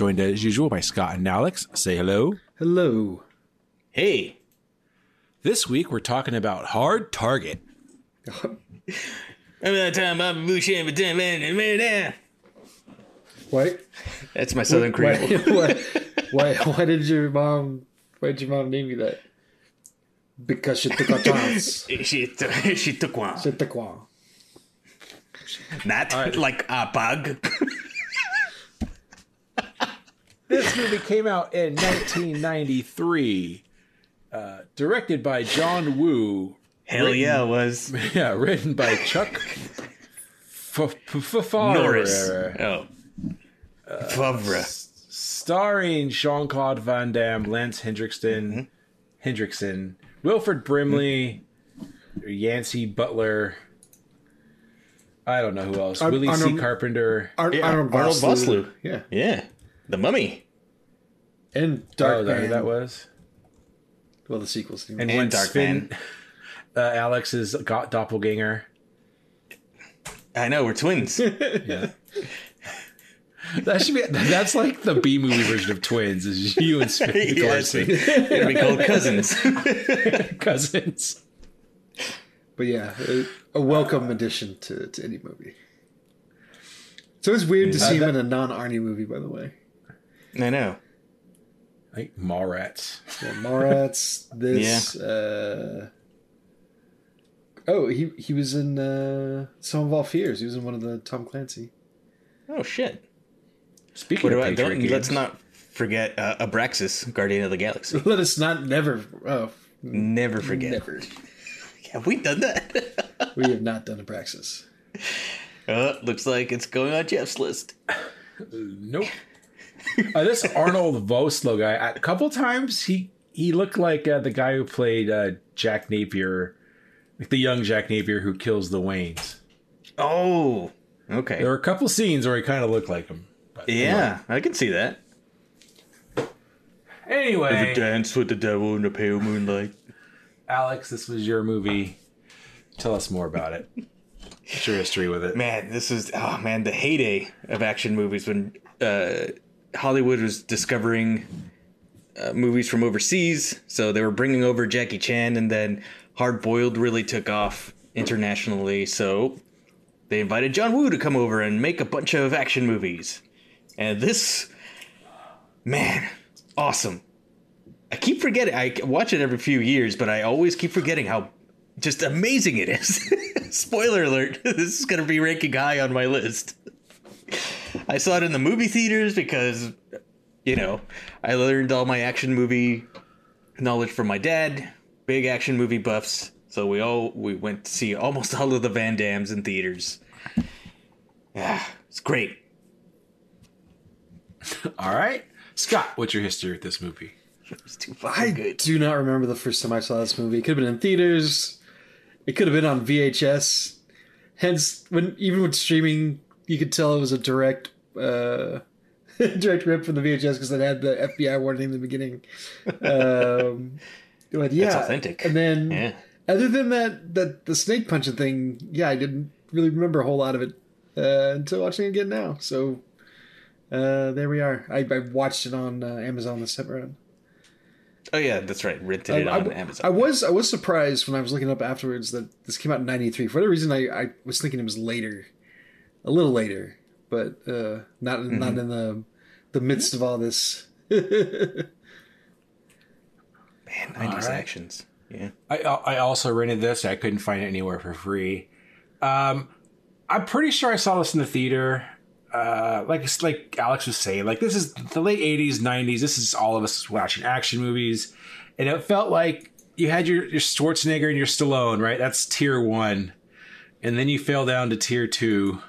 joined as usual by Scott and Alex. Say hello. Hello. Hey, This week, we're talking about Hard Target. remember that time Bobby Boucher but then man, man, man. Wait. That's my Southern Creole. Why, why, why, why did your mom? Why did your mom name you that? Because she took a chance. she took, she took one. She took one. Not like a pug. This movie came out in 1993, uh, directed by John Woo. Hell yeah, it was Yeah, written by Chuck F- F- F- Norris. Favre. Oh, Favre. starring Jean Claude Van Damme, Lance Henriksen, Henriksen, Wilford Brimley, Yancey Butler. I don't know who else. Ar- Willie C. Arnold- Carpenter. Ar- Yeah, Arnold, Arnold Vosloo. Vosloo. Yeah. Yeah, the Mummy And oh, Dark that, Man. that was. Well, the sequels. And, And when Dark Finn- Man. Uh, Alex's got doppelganger. I know we're twins. Yeah. that should be. That's like the B movie version of twins. Is you and Finn yeah, it's Thorsen, gonna be called cousins. cousins. But yeah, a, a welcome addition to, to any movie. So it's weird to see him in a non Arnie movie, by the way. I know. Like Mallrats. Yeah, Mallrats, this. Uh, oh, he he was in uh, Sum of All Fears. He was in one of the Tom Clancy. Oh shit. Speaking What of about? Patriot Don't, games, let's not forget uh, Abraxas, Guardian of the Galaxy. Let us not never. Oh, Never forget. never. Have we done that? We have not done Abraxas. uh, looks like it's going on Jeff's list. Nope. uh, this Arnold Vosloo guy, a couple times he he looked like uh, the guy who played uh, Jack Napier, like the young Jack Napier who kills the Waynes. Oh, okay. There were a couple scenes where he kind of looked like him. Yeah, I can see that. Anyway, dance with the devil in the pale moonlight. Alex, this was your movie. Tell us more about it. What's your history with it? Man, this is oh man, the heyday of action movies when uh, Hollywood was discovering uh, movies from overseas. So they were bringing over Jackie Chan, and then Hard Boiled really took off internationally. So they invited John Woo to come over and make a bunch of action movies. And this, man, awesome. I keep forgetting. I watch it every few years, but I always keep forgetting how just amazing it is. Spoiler alert: this is going to be ranking high on my list. I saw it in the movie theaters because, you know, I learned all my action movie knowledge from my dad. Big action movie buffs, so we all we went to see almost all of the Van Dammes in theaters. Yeah, it's great. All right, Scott, what's your history with this movie? It's too fucking I good. do not remember the first time I saw this movie. It could have been in theaters. It could have been on VHS. Hence, when even with streaming, you could tell it was a direct, uh, direct rip from the VHS because it had the FBI warning in the beginning. Um, but yeah, it's authentic. And then, Yeah. other than that, that the snake punching thing, yeah, I didn't really remember a whole lot of it uh, until watching it again now. So uh, there we are. I, I watched it on uh, Amazon this time around. Oh yeah, that's right. Rented it I, on I- Amazon. I was I was surprised when I was looking up afterwards that this came out in '93. For whatever reason, I, I was thinking it was later, a little later, but uh, not in, not in the the midst of all this. Man, 90s Alright. actions. Yeah. I I also rented this. I couldn't find it anywhere for free. Um, I'm pretty sure I saw this in the theater. Uh, like like Alex was saying, like this is the late '80s, '90s. This is all of us watching action movies, and it felt like you had your your Schwarzenegger and your Stallone, right? That's tier one, and then you fell down to tier two,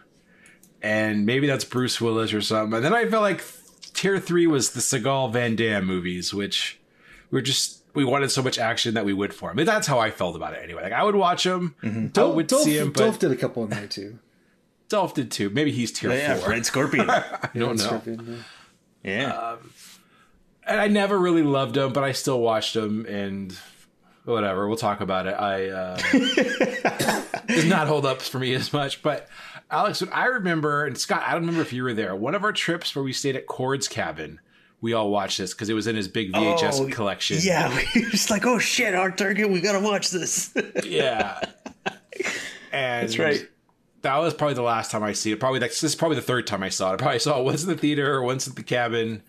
and maybe that's Bruce Willis or something. And then I felt like tier three was the Seagal Van Damme movies, which were just we wanted so much action that we went for him. I mean, that's how I felt about it anyway. Like I would watch him, I Dolph, would Dolph, see him, but Dolph did a couple in there too. Dolph did too. Maybe he's tier yeah, four. Red Scorpion. I don't know. Scorpion, yeah. yeah. And I never really loved him, but I still watched him and whatever. We'll talk about it. I uh, does not hold up for me as much. But Alex, what I remember, and Scott, I don't remember if you were there. One of our trips where we stayed at Cord's cabin, we all watched this because it was in his big VHS Oh, collection. Yeah, we were just like, oh shit, our target, we gotta watch this. Yeah. And That's right. That was probably the last time I see it. Probably like, this is probably the third time I saw it. I probably saw it once in the theater, once at the cabin,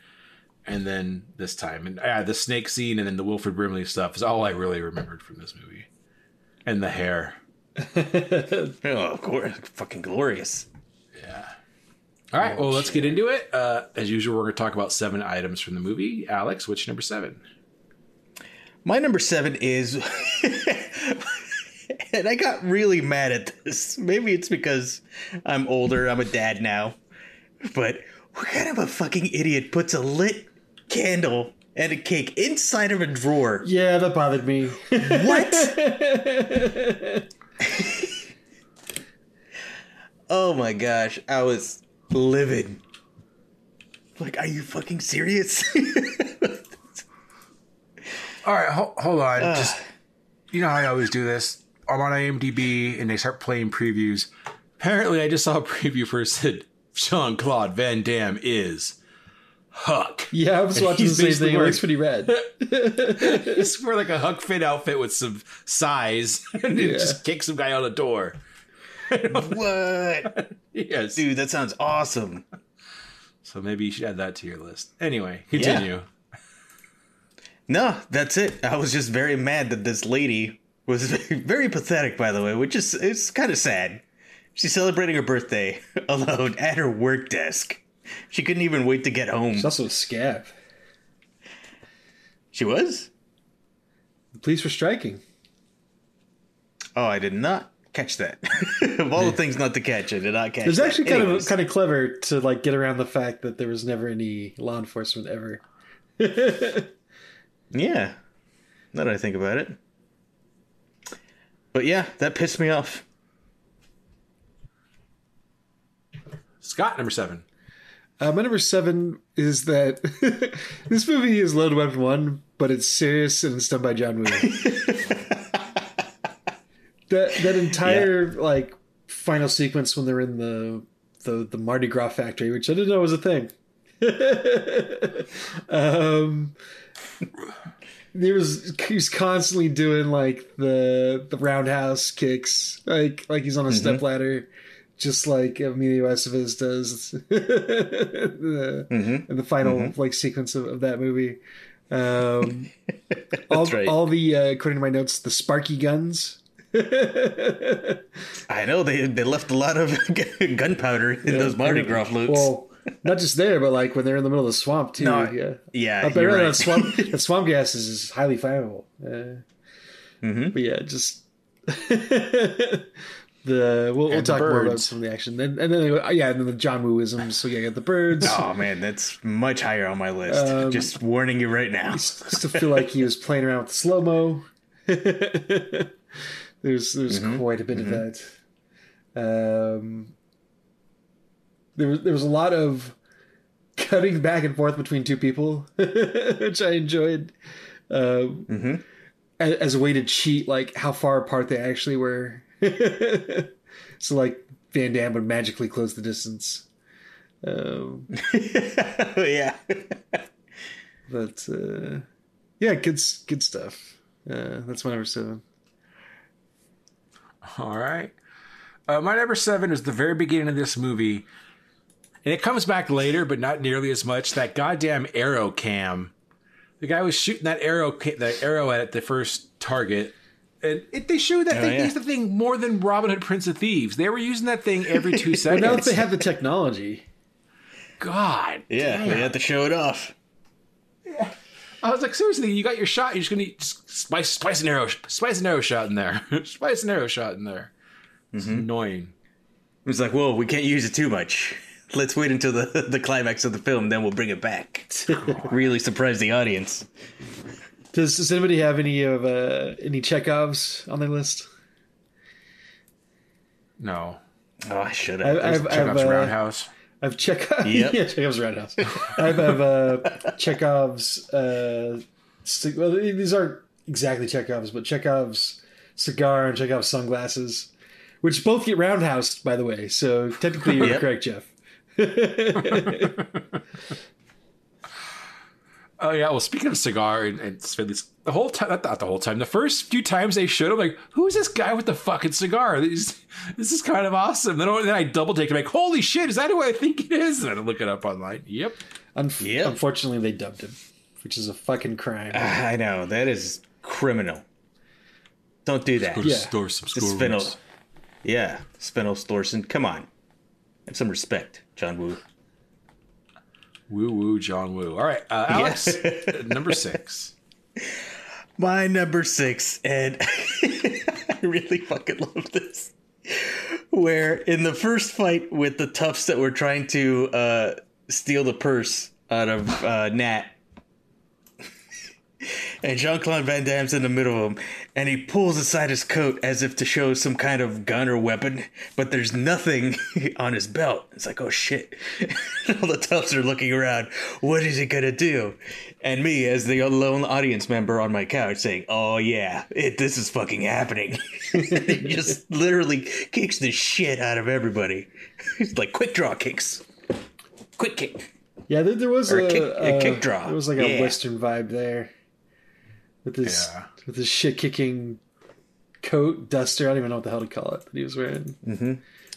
and then this time. And yeah, the snake scene and then the Wilford Brimley stuff is all I really remembered from this movie. And the hair. oh, of course, fucking glorious. Yeah. All right, well, let's get into it. Uh, as usual, we're going to talk about seven items from the movie. Alex, which number seven? My number seven is, and I got really mad at this. Maybe it's because I'm older. I'm a dad now, but what kind of a fucking idiot puts a lit candle and a cake inside of a drawer? Yeah, that bothered me. What? oh my gosh, I was livid. Like, are you fucking serious? All right, ho- hold on. Just you know how I always do this. I'm on IMDb and they start playing previews. Apparently, I just saw a preview for it said Jean Claude Van Damme is Huck. Yeah, I was And watching the he's same thing. It wearing- looks pretty rad. It's wear like a Huck Finn outfit with some size, and then Yeah. just kick some guy on the door. what? Yes. Dude, that sounds awesome. So maybe you should add that to your list. Anyway, continue. No, that's it. I was just very mad that this lady was very pathetic, by the way, which is it's kind of sad. She's celebrating her birthday alone at her work desk. She couldn't even wait to get home. It's also a scab. She was? The police were striking. Oh, I did not catch that. of all the things not to catch, I did not catch. It was that. actually kind Anyways. of kind of clever to like get around the fact that there was never any law enforcement ever. Yeah. Now that I think about it. But yeah, that pissed me off. Scott, number seven. Uh, my number seven is that this movie is Loaded Weapon One, but it's serious and it's done by John Woo. that that entire like final sequence when they're in the the the Mardi Gras factory, which I didn't know was a thing. um, there was he was constantly doing like the the roundhouse kicks, like like he's on a step ladder, just like Emilio Estevez does the, in the final like sequence of, of that movie. Um, all, right. all the uh, according to my notes, the Sparky guns. I know they they left a lot of gunpowder in those Mardi Gras floats. Well, not just there, but like when they're in the middle of the swamp too. No, yeah, yeah, Up you're right. that swamp, that swamp gas is, is highly flammable. Uh, Mm-hmm. But yeah, just the we'll, we'll And talk more about some of the action. Then and then go, yeah, and then the John Wooisms. So yeah, you got the birds. Oh man, that's much higher on my list. Um, Just warning you right now. To feel like he was playing around with the slow mo. there's there's Mm-hmm. quite a bit of that. Um, there was there was a lot of cutting back and forth between two people, which I enjoyed. Um, Mm-hmm. a- as a way to cheat, like how far apart they actually were. so like Van Damme would magically close the distance. Um, yeah. but uh, yeah, good good stuff. Uh, that's my number seven. All right. Uh, my number seven is the very beginning of this movie, and it comes back later, but not nearly as much. That goddamn arrow cam. The guy was shooting that arrow, that arrow at the first target, and it, they showed that Oh, thing. yeah. Used the thing more than Robin Hood, Prince of Thieves. They were using that thing every two But seconds. now that they have the technology, God, Yeah, damn. they had to show it off. Yeah. I was like, seriously, you got your shot. You're just gonna just spice, spice an arrow, spice an arrow shot in there, spice an arrow shot in there. It's Mm-hmm. annoying. It was like, whoa, we can't use it too much. Let's wait until the the climax of the film, then we'll bring it back. really surprise the audience. Does does anybody have any of uh, any Chekhovs on their list? No, Oh, I should I- have. I've, check out I've, uh, Roundhouse. I've Chekhov. Yep. yeah, Chekhov's Roundhouse. I've, I've uh, Chekhov's. Uh, st- well, these aren't exactly Chekhov's, but Chekhov's cigar and Chekhov's sunglasses, which both get roundhoused, by the way. So technically, you're Yep. correct, Jeff. Oh yeah. Well, speaking of cigar and, and Sven-Ole's, the whole time, not the whole time, the first few times they showed him, like, who's this guy with the fucking cigar? This, this is kind of awesome. Then, I- then I double take it, like, holy shit, is that who I think it is? And I look it up online. Yep. Unf- Yep. Unfortunately, they dubbed him, which is a fucking crime. Ah, I know that is criminal. Don't do that. Yeah. Store some Just Sven-Ole. Yeah, Sven-Ole Thorsen. Come on, have some respect, John Woo. Woo woo, John Woo. All right, uh, Alex, number six. My number six, and I really fucking love this. Where in the first fight with the toughs that were trying to uh, steal the purse out of uh, Nat, and Jean Claude Van Damme's in the middle of him, and he pulls aside his coat as if to show some kind of gun or weapon, but there's nothing on his belt. It's like, oh shit. All the toughs are looking around. What is he gonna do? And me, as the lone audience member on my couch, saying, oh yeah, it, this is fucking happening. he just literally kicks the shit out of everybody. He's like quick draw kicks. Quick kick. Yeah, there, there was a, a kick- a uh, kick draw. There was like a Yeah. western vibe there, with this Yeah. with this shit kicking coat duster. I don't even know what the hell to call it that he was wearing.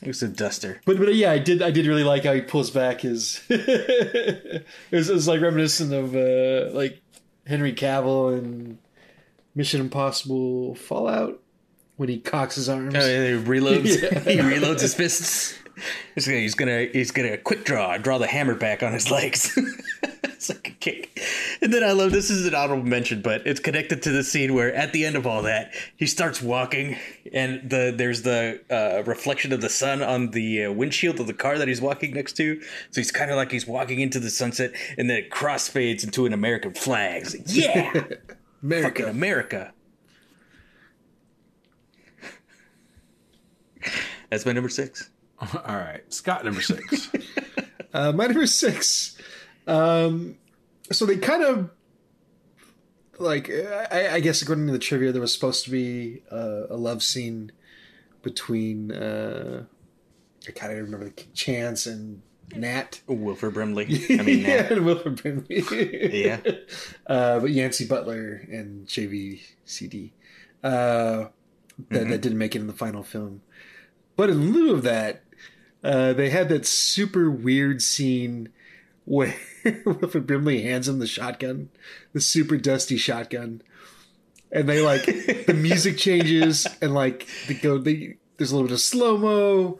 It was a duster. But but yeah, I did I did really like how he pulls back his. it, was, it was like reminiscent of uh, like Henry Cavill and Mission Impossible Fallout when he cocks his arms. Oh, yeah, he reloads. Yeah. he reloads his fists. He's gonna, he's gonna, he's gonna quick draw, draw the hammer back on his legs. it's like a kick. And then I love this is an honorable mention, but it's connected to the scene where at the end of all that, he starts walking, and the there's the uh, reflection of the sun on the uh, windshield of the car that he's walking next to. So he's kind of like he's walking into the sunset, and then it crossfades into an American flag. It's like, yeah, fucking America. America. That's my number six. All right, Scott, number six. Uh, my number six. Um, so they kind of like I, I guess according to the trivia, there was supposed to be uh, a love scene between uh, I kind of remember the Chance and Nat. Wilford Brimley. I mean, yeah, Nat. and Wilford Brimley. Yeah. uh, but Yancey Butler and JVCD uh, that, Mm-hmm. that didn't make it in the final film. But in lieu of that, uh, they had that super weird scene where Wilford Brimley hands him the shotgun, the super dusty shotgun, and they like the music changes and like they go. They there's a little bit of slow mo.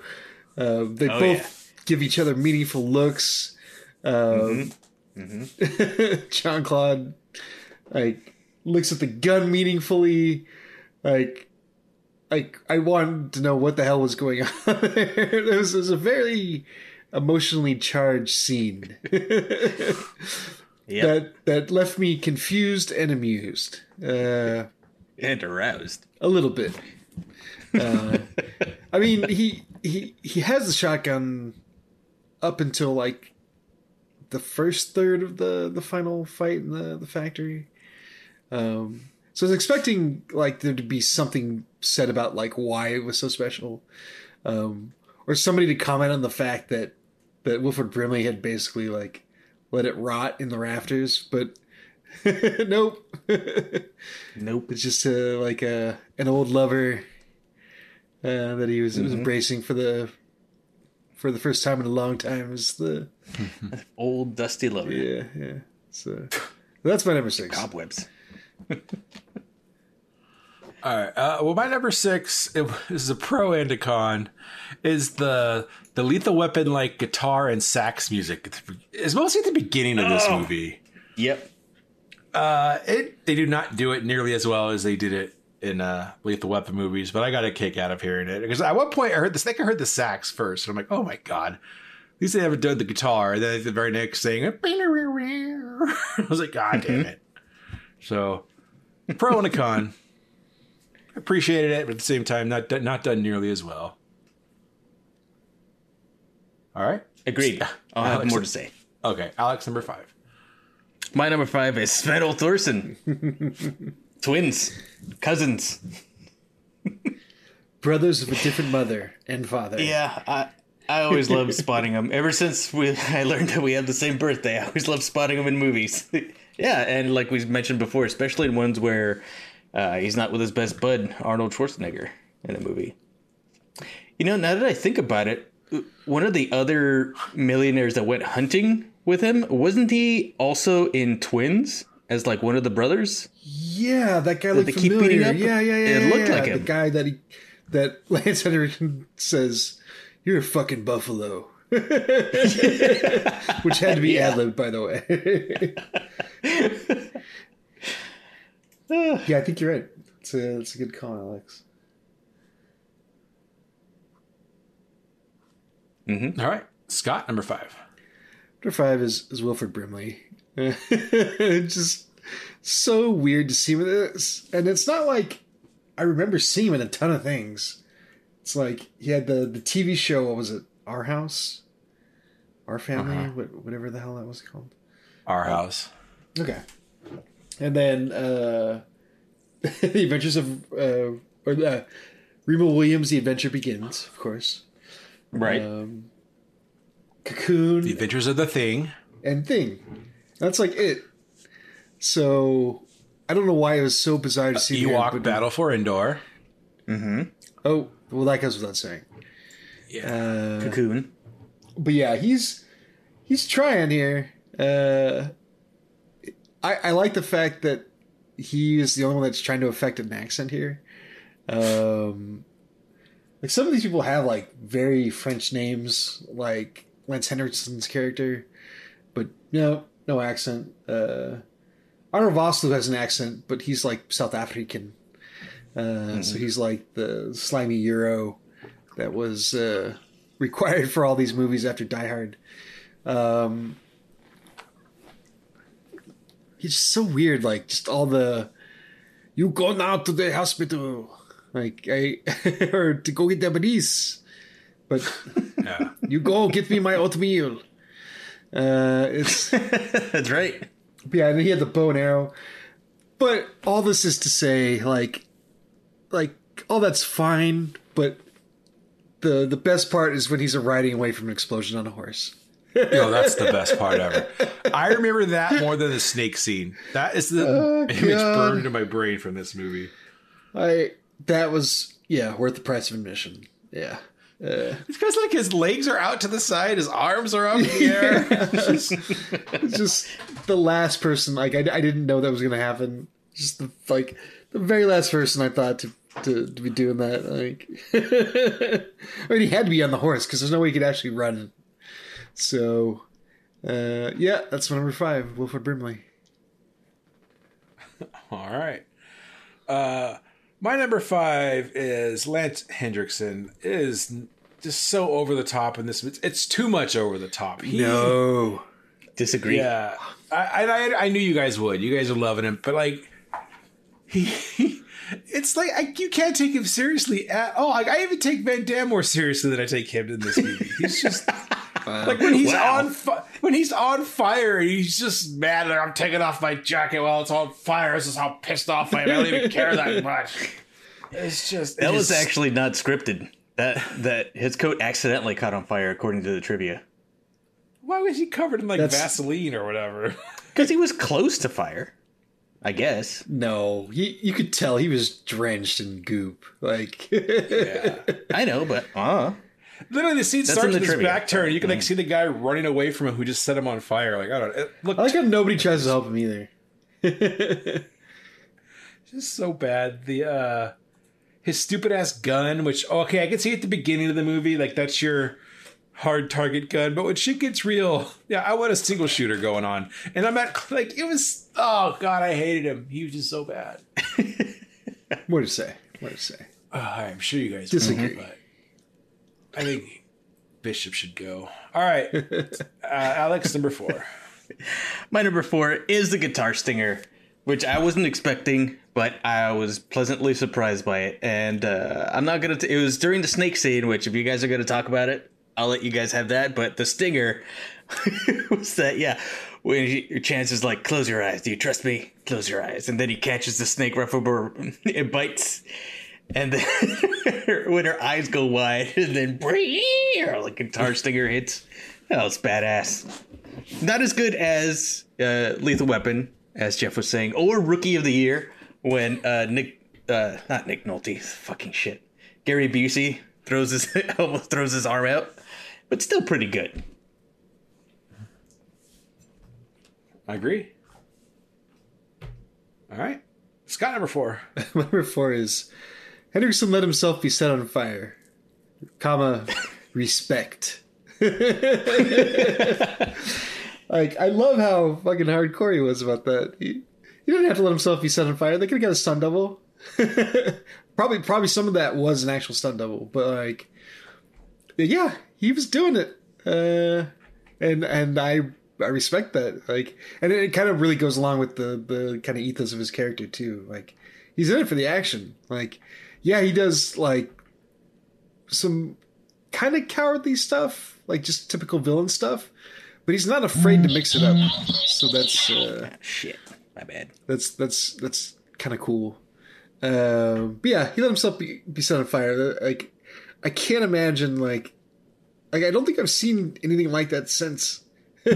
Uh, they Oh, both give each other meaningful looks. Um, John Claude like looks at the gun meaningfully. Like, like I wanted to know what the hell was going on. there. It was, it was a very emotionally charged scene Yep. that that left me confused and amused. Uh, and aroused. a little bit. Uh, I mean, he he he has the shotgun up until like the first third of the the final fight in the the factory. Um, so I was expecting like there to be something said about like why it was so special, um, or somebody to comment on the fact that that Wilford Brimley had basically like let it rot in the rafters, but nope. Nope. It's just uh, like a an old lover uh, that he was, was Mm-hmm. embracing for the for the first time in a long time. Is the Old dusty lover. yeah yeah. So that's my number six. Cobwebs. All right. Uh, well, my number six it, this is a pro and a con. Is the the Lethal Weapon like guitar and sax music? It's mostly at the beginning of this movie. Yep. Uh, it they do not do it nearly as well as they did it in uh, Lethal Weapon movies, but I got a kick out of hearing it because at one point I heard this. I think I heard the sax first, and I'm like, oh my god. At least they haven't done the guitar. And then the very next thing, I was like, God damn it. So, pro and a con. Appreciated it, but at the same time, not done- not done nearly as well. All right. Agreed. Uh, I'll have more to say. Okay, Alex, number five. My number five is Sven Thorsen. Twins. Cousins. Brothers of a different mother and father. Yeah, I I always loved spotting them. Ever since we I learned that we have the same birthday, I always loved spotting them in movies. Yeah, and like we mentioned before, especially in ones where uh, he's not with his best bud Arnold Schwarzenegger in a movie. You know, now that I think about it, one of the other millionaires that went hunting with him wasn't he also in Twins as like one of the brothers? Yeah, that guy That looked they keep familiar. beating up? Yeah, yeah, yeah. It yeah, looked yeah. like the him. guy that he that Lance Henriksen says, "You're a fucking buffalo," which had to be Yeah. ad libbed, by the way. yeah, I think you're right. It's a it's a good call, Alex. Mm-hmm. All right, Scott, number five. Number five is, is Wilford Brimley. just so weird to see him this. And it's not like I remember seeing him in a ton of things. It's like he had the, the TV show, what was it? Our House? Our Family? What, whatever the hell that was called. Our house. Okay. And then uh, The Adventures of. Uh, or uh, Reba Williams, The Adventure Begins, of course. Right. Um, Cocoon. The Adventures of the Thing. and thing. That's like it. So I don't know why it was so bizarre to see. him here, Ewok Battle for Endor. Mm-hmm. Oh, well, that goes without saying. Yeah. Uh, Cocoon. but yeah, he's he's trying here. Uh, I I like the fact that he is the only one that's trying to affect an accent here. Um, like some of these people have like very French names, like Lance Henderson's character, but no, no accent. Uh, Arnold Vosloo has an accent, but he's like South African. Uh, So he's like the slimy Euro that was uh, required for all these movies after Die Hard. Um, he's so weird, like just all the you go now to the hospital, like I or to go get the police, but Yeah. you go get me my oatmeal. Uh, it's That's right. yeah, and he had the bow and arrow. But all this is to say, like, like all that's fine, but the the best part is when he's riding away from an explosion on a horse. No, that's the best part ever. I remember that more than the snake scene. That is the Oh, image God. burned into my brain from this movie. I that was yeah worth the price of admission. Yeah, uh, It's because like his legs are out to the side, his arms are up in the air. it's just the last person. Like I, I didn't know that was gonna happen. Just the like the very last person I thought to to, to be doing that. Like I mean, he had to be on the horse because there's no way he could actually run. So uh, yeah, that's my number five, Wilford Brimley. All right. Uh, my number five is Lance Henriksen. It is just so over the top in this. It's, it's too much over the top. He, No, Disagree. Yeah, I, I I knew you guys would. You guys are loving him, but like he, he it's like I, you can't take him seriously at oh, all. Like I even take Van Damme more seriously than I take him in this movie. He's just like when he's Wow. on fi- when he's on fire, he's just mad. Like I'm taking off my jacket while it's on fire. This is how pissed off I am. I don't even care that much. It's just That it was is- actually not scripted. That that his coat accidentally caught on fire, according to the trivia, Why was he covered in like That's- Vaseline or whatever? because he was close to fire. I guess. No, he, you could tell he was drenched in goop. Like, yeah. I know, but uh Literally, the scene That's starts in the with this trivia. back turn. You can like see the guy running away from him who just set him on fire. Like I don't know. It looked I like how nobody tries to help him either. just so bad. The uh his stupid ass gun, which okay, I can see at the beginning of the movie, like that's your hard target gun. But when shit gets real, yeah, I want a single shooter going on. And I'm at like it was oh god, I hated him. He was just so bad. What to say? What to say? Uh, I'm sure you guys Disagree. but I think Bishop should go. All right, uh, Alex, number four. My number four is the guitar stinger, which I wasn't expecting, but I was pleasantly surprised by it. And uh, I'm not gonna. T- it was during the snake scene, which if you guys are gonna talk about it, I'll let you guys have that. But the stinger was that, yeah. When he, your chance is like, close your eyes. Do you trust me? Close your eyes. And then he catches the snake right over, it bites. And then when her eyes go wide, and then like guitar stinger hits. That was badass not as good as uh, Lethal Weapon, as Jeff was saying, or Rookie of the Year when uh, Nick, uh, not Nick Nolte, fucking shit, Gary Busey throws his almost throws his arm out, but still pretty good. I agree. All right, Scott, number four. Number four is Henderson let himself be set on fire, comma respect. like I love how fucking hardcore he was about that. He, he didn't have to let himself be set on fire. They could have got a stunt double. probably, probably some of that was an actual stunt double, but like, yeah, he was doing it, uh, and and I I respect that. Like, and it, kind of really goes along with the the kind of ethos of his character too. Like, he's in it for the action. Like, yeah, he does like some kind of cowardly stuff, like just typical villain stuff, but he's not afraid to mix it up. So that's uh, Shit, my bad. that's that's that's kind of cool. Um, but yeah, he let himself be, be set on fire. Like, I can't imagine like, like I don't think I've seen anything like that since.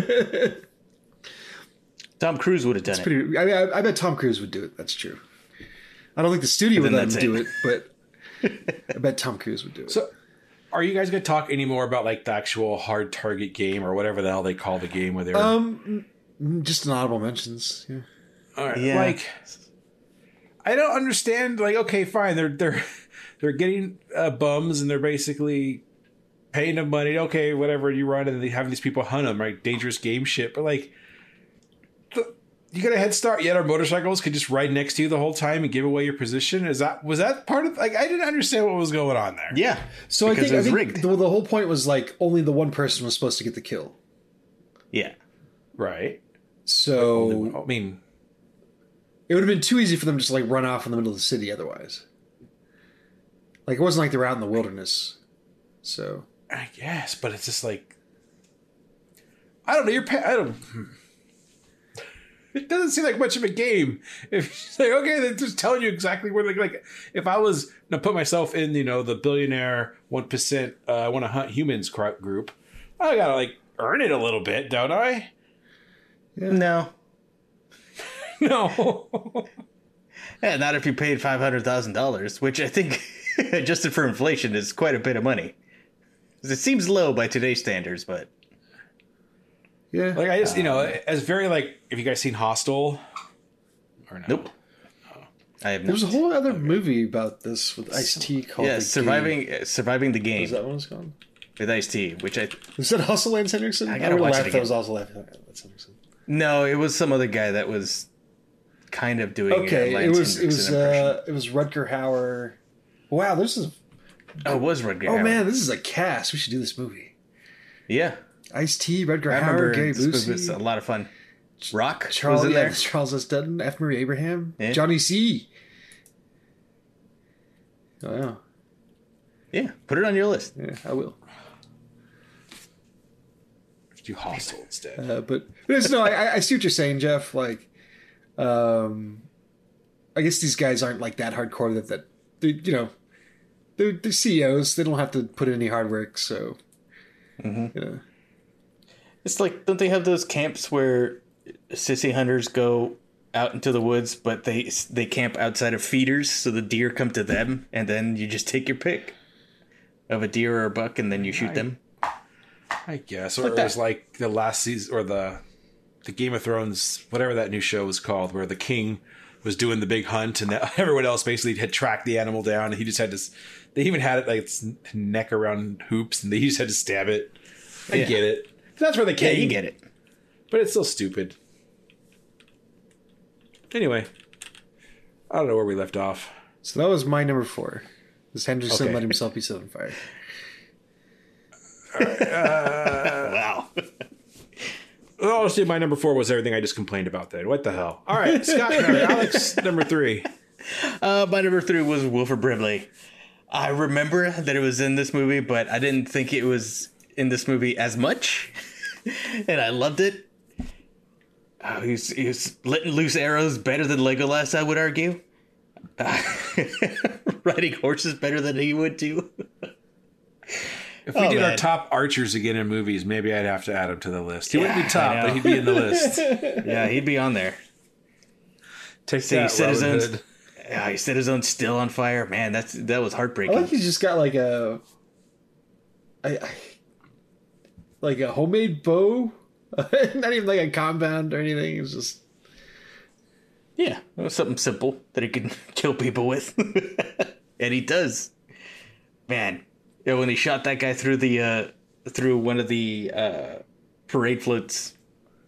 Tom Cruise would have done it. Pretty, I, mean, I, I bet Tom Cruise would do it. That's true. I don't think the studio would let him that's do it, but I bet Tom Cruise would do it. So, are you guys going to talk any more about like the actual hard target game or whatever the hell they call the game where they're um, just an honorable mentions. Yeah. All right, Yeah. like I don't understand. Like, okay, fine, they're they're they're getting uh, bums and they're basically paying them money. Okay, whatever you run, and they have these people hunt them, right? Dangerous game shit. But like, the, you got a head start. Yet our motorcycles could just ride next to you the whole time and give away your position. Is that was that part of like I didn't understand what was going on there. Yeah. So I think, it I think rigged. the, the whole point was like only the one person was supposed to get the kill. yeah. right. So I mean, it would have been too easy for them to just like run off in the middle of the city otherwise. Like it wasn't like they were out in the wilderness. So I guess, but it's just like I don't know. You're pa- I don't. hmm. It doesn't seem like much of a game. If you're like okay, they're just telling you exactly where. Like, like if I was to put myself in, you know, the billionaire one percent, uh, I want to hunt humans group. I gotta like earn it a little bit, don't I? No. No. Yeah, not if you paid five hundred thousand dollars, which I think, adjusted for inflation, is quite a bit of money. 'Cause It seems low by today's standards, but yeah, like I just, you know, as very like, have you guys seen Hostel? Or no? nope. I have there was a whole other movie about this with Ice T called Yeah, The surviving Game. uh, surviving the game Is that what it's called? with Ice T, which I Was that also Lance Henriksen? I gotta would watch laugh it if that again. was also Lance Henriksen. no, it was some other guy that was kind of doing. Okay, a it Lance was it was Henriksen impression. uh, it was Rutger Hauer. Wow, this is oh, it was Rutger. oh Hauer. man, this is a cast. We should do this movie. yeah, Ice T, Rutger I remember Hauer, Gary this was, was a lot of fun. Rock Charles, was in yeah, there. Charles S. Dutton, F. Murray Abraham, Yeah. Johnny C. Oh yeah, Yeah, put it on your list. yeah, I will. Do Hostel instead. Uh, but but it's, no, I, I see what you're saying, Jeff. Like, um, I guess these guys aren't like that hardcore that that they, you know they're, they're CEOs. They don't have to put in any hard work. So, Mm-hmm. you know, It's like, don't they have those camps where sissy hunters go out into the woods, but they they camp outside of feeders, so the deer come to them, and then you just take your pick of a deer or a buck, and then you shoot them. I guess, or it was like the last season, or the the Game of Thrones, whatever that new show was called, where the king was doing the big hunt, and that, everyone else basically had tracked the animal down, and he just had to. They even had it like its neck around hoops, and they just had to stab it. I Yeah. get it. That's where the Yeah, you get it. but it's still stupid. Anyway, I don't know where we left off. So that was my number four. Was Henderson Okay. let himself be set on fire? Uh, wow. Oh, see, my number four was everything I just complained about. Then what the hell? All right, Scott, Alex, number three. Uh, my number three was Wilford Brimley. I remember that it was in this movie, but I didn't think it was in this movie as much, and I loved it. Oh, he's was, he was letting loose arrows better than Legolas, I would argue. Uh, riding horses better than he would too. If we Oh, did our top archers again in movies, maybe I'd have to add him to the list. He wouldn't be top, but he'd be in the list. Yeah, he'd be on there. Take See, that, Robin citizens. Hood. Yeah, he set his own still on fire. Man, that's that was heartbreaking. I heartbreaking. like he's just got like a, I, I like a homemade bow. Not even like a compound or anything. It's just Yeah, it was something simple that he can kill people with, and he does. Man, yeah, when he shot that guy through the uh, through one of the uh, parade floats,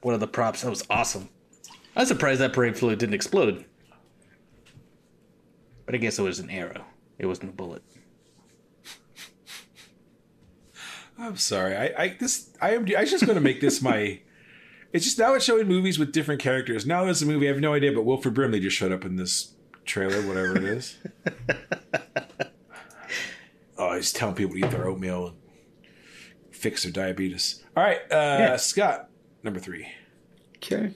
one of the props, that was awesome. I'm surprised that parade float didn't explode, but I guess it was an arrow. It wasn't a bullet. I'm sorry. I, I this I am. I was just going to make this my. It's just now it's showing movies with different characters. Now there's a movie I have no idea, but Wilford Brimley just showed up in this trailer, whatever it is. oh, he's telling people to eat their oatmeal and fix their diabetes. All right, uh, Scott, number three. okay.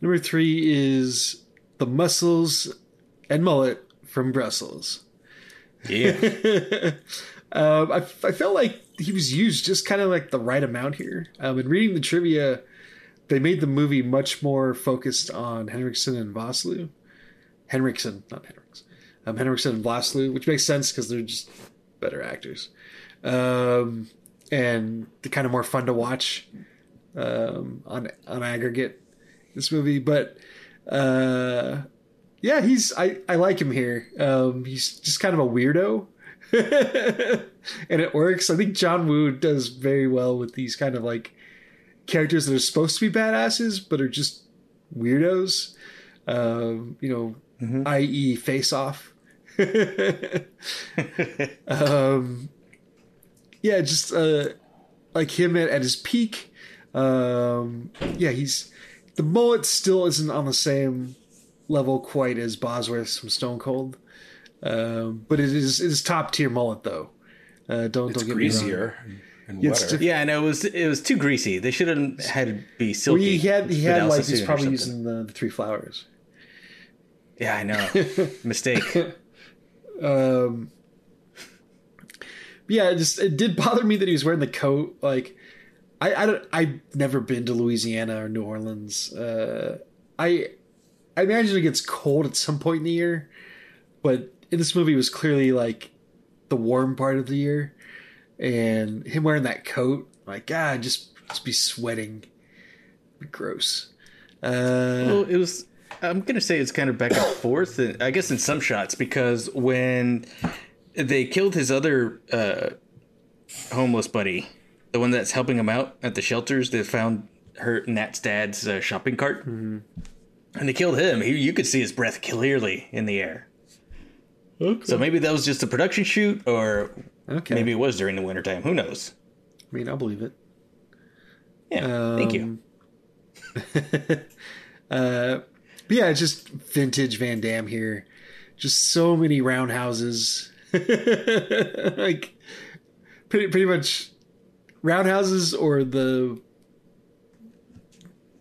Number three is the muscles and mullet from Brussels. Yeah, Um, I, I felt like he was used just kind of like the right amount here. Um, and reading the trivia, they made the movie much more focused on Henriksen and Vosloo. Henriksen, not Henriks. Um, Henriksen and Vosloo, which makes sense because they're just better actors. Um, and they're kind of more fun to watch um, on on aggregate. This movie, but uh, yeah, he's I I like him here. Um, he's just kind of a weirdo. and it works. I think John Woo does very well with these kind of like characters that are supposed to be badasses but are just weirdos. Um, you know, i.e., Face Off. Um, yeah, just uh, like him at, at his peak. Um, yeah, he's the mullet still isn't on the same level quite as Bosworth's from Stone Cold. Um, but it is it is top tier mullet though. Uh, don't It's don't get me wrong. greasier and Yeah, it's diff- yeah, I know it was it was too greasy. They should have had it be Well, silky. he had he had like he's probably using the, the three flowers. Yeah, I know. Mistake. Um, yeah, it just it did bother me that he was wearing the coat. Like, I I don't I've never been to Louisiana or New Orleans. Uh, I I imagine it gets cold at some point in the year, but in this movie it was clearly like the warm part of the year, and him wearing that coat, like God, just just be sweating, be gross. Uh, Well, it was. I'm gonna say it's kind of back and forth. I guess in some shots because when they killed his other uh, homeless buddy, the one that's helping him out at the shelters, they found her Nat's dad's uh, shopping cart, and they killed him. He, you could see his breath clearly in the air. So maybe that was just a production shoot, or okay, maybe it was during the wintertime. Who knows? I mean I'll believe it. Yeah. thank you. Uh, but yeah, it's just vintage Van Damme here. Just so many roundhouses. like pretty pretty much roundhouses or the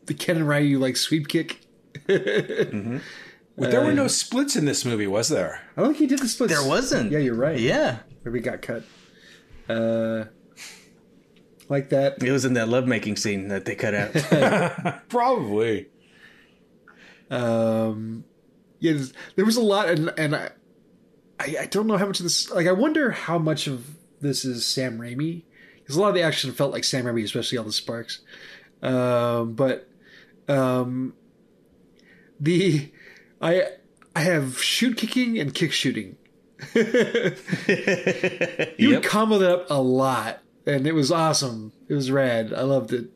the Ken and Ryu like sweep kick. Well, there were no splits in this movie, was there? I don't think he did the splits. There wasn't. Yeah, you're right. Yeah, Maybe got cut. Uh, like that. it was in that lovemaking scene that they cut out. Probably. Um, yeah, there was a lot, and and I, I, I don't know how much of this. Like, I wonder how much of this is Sam Raimi because a lot of the action felt like Sam Raimi, especially all the sparks. Um, but um, the I I have shoot kicking and kick shooting. you would combo that up a lot, and it was awesome. It was rad. I loved it.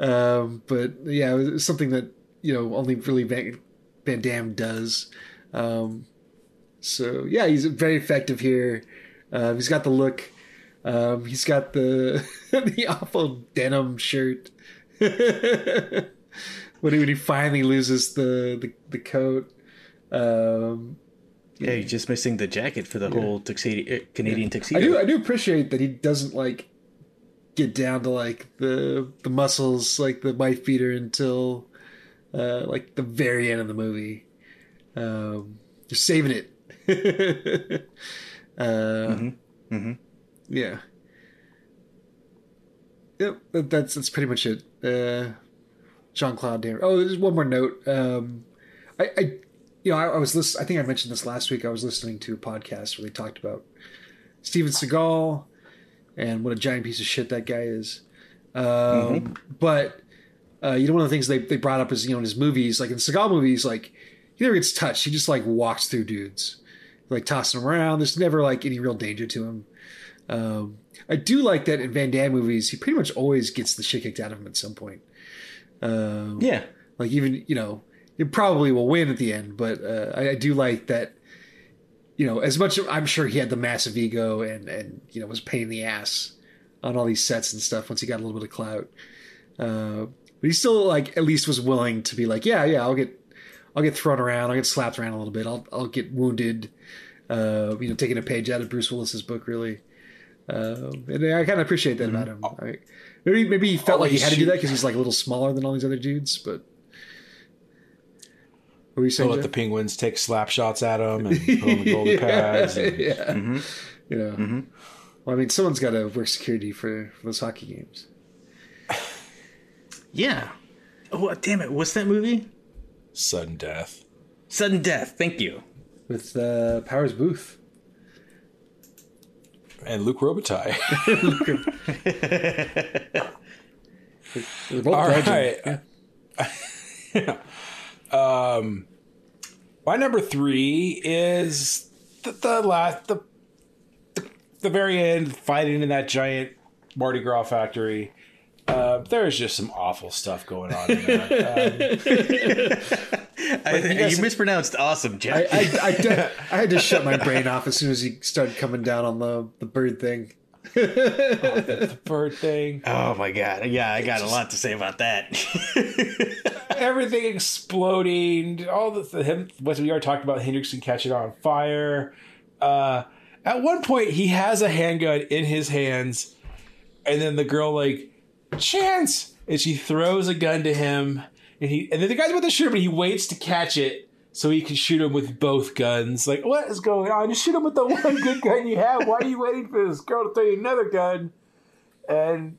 Um, but yeah, it was something that you know only really Van, Van Damme does. Um, so yeah, he's very effective here. Uh, he's got the look. Um, he's got the the awful denim shirt. when he when he finally loses the the, the coat. Um, Yeah, you're just missing the jacket for the whole tuxedo, uh, Canadian tuxedo. I do I do appreciate that he doesn't like get down to like the the muscles like the wife beater until uh like the very end of the movie. Um just saving it. uh yeah. Yep, that's that's pretty much it. Uh Jean Claude Van Oh, there's one more note. Um I, I you know, I, I was list- I think I mentioned this last week. I was listening to a podcast where they talked about Steven Seagal and what a giant piece of shit that guy is. Um, But uh, you know, one of the things they, they brought up is you know in his movies, like in Seagal movies, like he never gets touched. He just like walks through dudes, like tossing them around. There's never like any real danger to him. Um, I do like that in Van Damme movies. He pretty much always gets the shit kicked out of him at some point. Um, yeah, like even you know it probably will win at the end but uh, I, I do like that you know as much i'm sure he had the massive ego and and you know was a pain in the ass on all these sets and stuff once he got a little bit of clout uh, but he still like at least was willing to be like yeah yeah i'll get i'll get thrown around i'll get slapped around a little bit i'll, I'll get wounded uh, you know taking a page out of bruce willis's book really um, and i kind of appreciate that about him I, maybe maybe he felt Oh, like he he's had to do that because he's like a little smaller than all these other dudes but what were you saying let Jeff? the penguins take slap shots at him and put on the golden pads. and- yeah. You know. Well, I mean, someone's got to work security for, for those hockey games. Yeah. Oh damn it! What's that movie? Sudden death. Sudden Death. Thank you. With uh, Powers Boothe. And Luc Robitaille. They're both All Belgian. right. um, my number three is the, the last the, the the very end fighting in that giant Mardi Gras factory. Uh, there's just some awful stuff going on in that. Um, I, you guys- you mispronounced awesome, I, I, I, I had to shut my brain off as soon as he started coming down on the, the bird thing. the bird thing, oh my god. Yeah, I got a lot to say about that. everything exploding, all the, the him what we already talked about Henriksen catching on fire. Uh, at one point, he has a handgun in his hands, and then the girl like chance, and she throws a gun to him, and he and then the guy's about to shoot him, but he waits to catch it so he can shoot him with both guns. Like, what is going on? Just shoot him with the one good gun you have. Why are you waiting for this girl to throw you another gun? And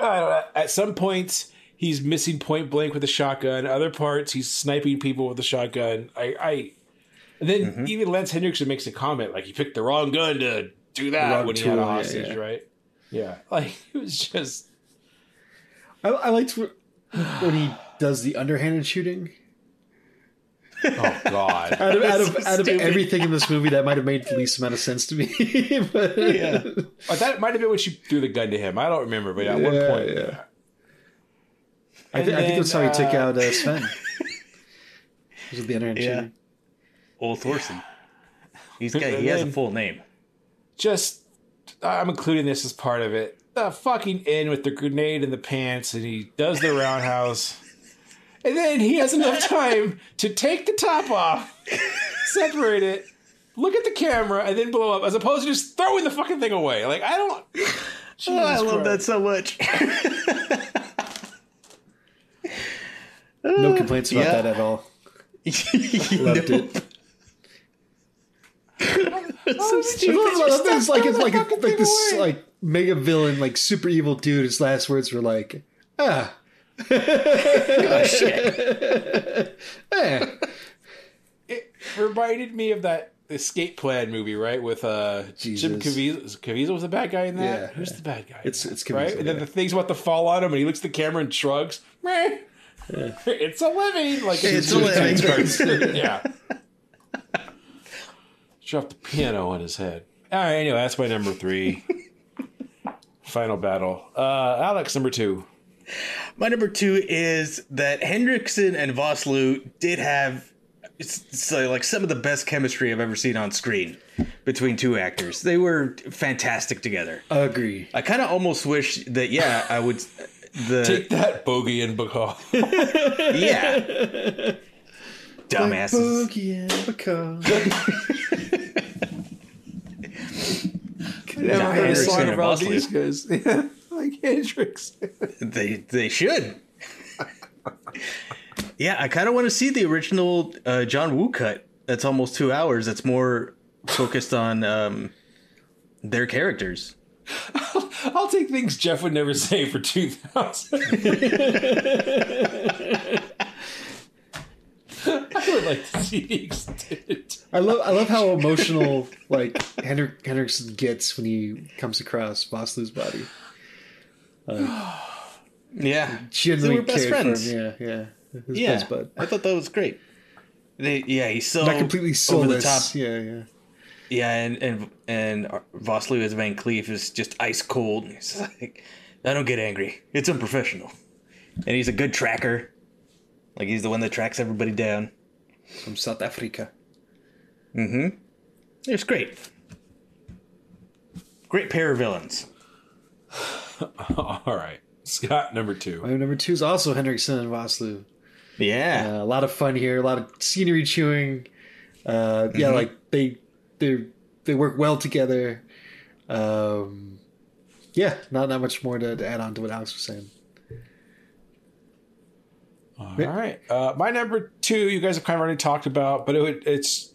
I don't know. At some points, he's missing point blank with a shotgun. Other parts, he's sniping people with a shotgun. I, I and then mm-hmm. even Lance Henriksen makes a comment like he picked the wrong gun to do that when he had a tool, yeah, yeah. right? Yeah, like it was just I, I liked when he does the underhanded shooting. oh god. Out of, out of, so out of everything in this movie, that might have made the least amount of sense to me. but, yeah. Oh, that might have been when she threw the gun to him. I don't remember, but at one point, yeah. I, And thi- I think that's how he then, took uh, out uh, Sven. Was with the underhand Yeah. shooting. Old Thorsen. He's got he has a full name. just I'm including this as part of it. The fucking end with the grenade in the pants, and he does the roundhouse, and then he has enough time to take the top off, separate it, look at the camera, and then blow up, as opposed to just throwing the fucking thing away. Like I don't. Oh, I Jesus love that so much. No complaints about yeah. that at all. Loved know? it. So stupid. it's like it's throwing like the a, like this away. like mega villain, like super evil dude. His last words were like, "Ah, oh shit! Eh, It reminded me of that escape plan movie, right? With uh Jim Caviezel. Caviezel was the bad guy in that. Yeah, Who's yeah. the bad guy? in It's- that, it's right. Caviezel, And then the thing's about to fall on him, and he looks at the camera and shrugs. Meh. It's a living. Like It's a living. living. yeah. Dropped the piano on his head. All right. Anyway, that's my number three. Final battle. Uh, Alex, number two. My number two is that Henriksen and Vosloo did have it's, it's like some of the best chemistry I've ever seen on screen between two actors. They were fantastic together. agree. I kind of almost wish that yeah, I would the Take that, Bogey and Bacall. yeah. Dumbasses. Boogie and Bacall. Never Nah, heard a song about these guys. like Hendrix. They they should. yeah, I kind of want to see the original uh, John Woo cut. That's almost two hours. That's more focused on um, their characters. I'll take things Jeff would never say for 2000. I would like to see the extended. I love I love how emotional like Hendrik Henriksen gets when he comes across Vosloo's body. Yeah, Genuinely were best cared friends. for him. Yeah, yeah. His yeah. best bud. I thought that was great. They, yeah, he's so Not completely over the top. Yeah, yeah. Yeah, and and and Vosloo as Van Cleef is just ice cold. He's like, I don't get angry. It's unprofessional. And he's a good tracker. Like he's the one that tracks everybody down. From South Africa. Mm-hmm. It's great. Great pair of villains. All right. Scott, number two. My number two is also Henriksen and Vosloo. Yeah. Uh, a lot of fun here, a lot of scenery chewing. Uh, yeah, Mm-hmm. like they they they work well together. Um, yeah, not not much more to, to add on to what Alex was saying. All right. Uh, my number two, you guys have kind of already talked about, but it it's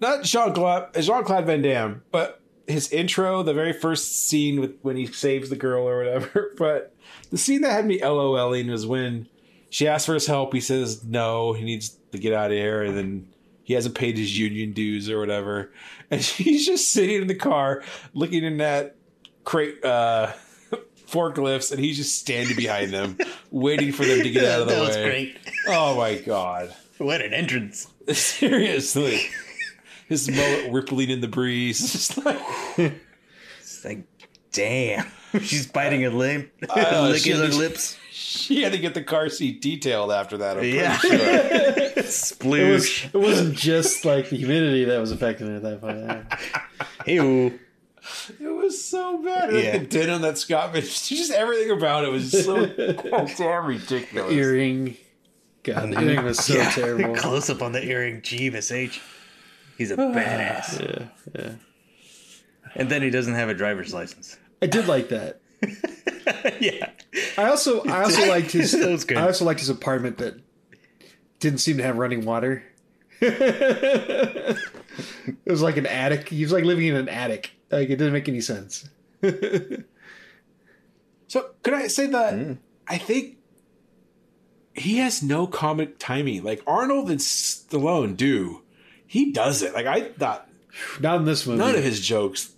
not Jean Claude, Jean Claude Van Damme, but his intro, the very first scene with when he saves the girl or whatever. But the scene that had me LOLing was when she asks for his help. He says no, he needs to get out of here, and then he hasn't paid his union dues or whatever. And she's just sitting in the car looking in that crate. Uh, forklifts and he's just standing behind them waiting for them to get out of the that way was great. Oh my god. What an entrance. Seriously. His mullet rippling in the breeze. It's just like It's like, damn. She's biting a lip, Oh, licking her lips. she had to get the car seat detailed after that. I'm pretty Yeah. sure. It was Sploosh. it wasn't just like the humidity that was affecting it at that point. Yeah. Ew. It was so bad. Like Yeah. the denim that Scott made. Just everything about it was so damn ridiculous. Earring. God, the earring was so yeah. terrible. Close up on the earring. Jeebus H. He's a badass. Yeah, yeah. And then he doesn't have a driver's license. I did like that. yeah. I also I also liked his That was good. I also liked his apartment that didn't seem to have running water. it was like an attic. He was like living in an attic. Like it didn't make any sense. So could I say that Mm. I think he has no comic timing. Like Arnold and Stallone do. He does it. Like I thought Not in this movie. none of his jokes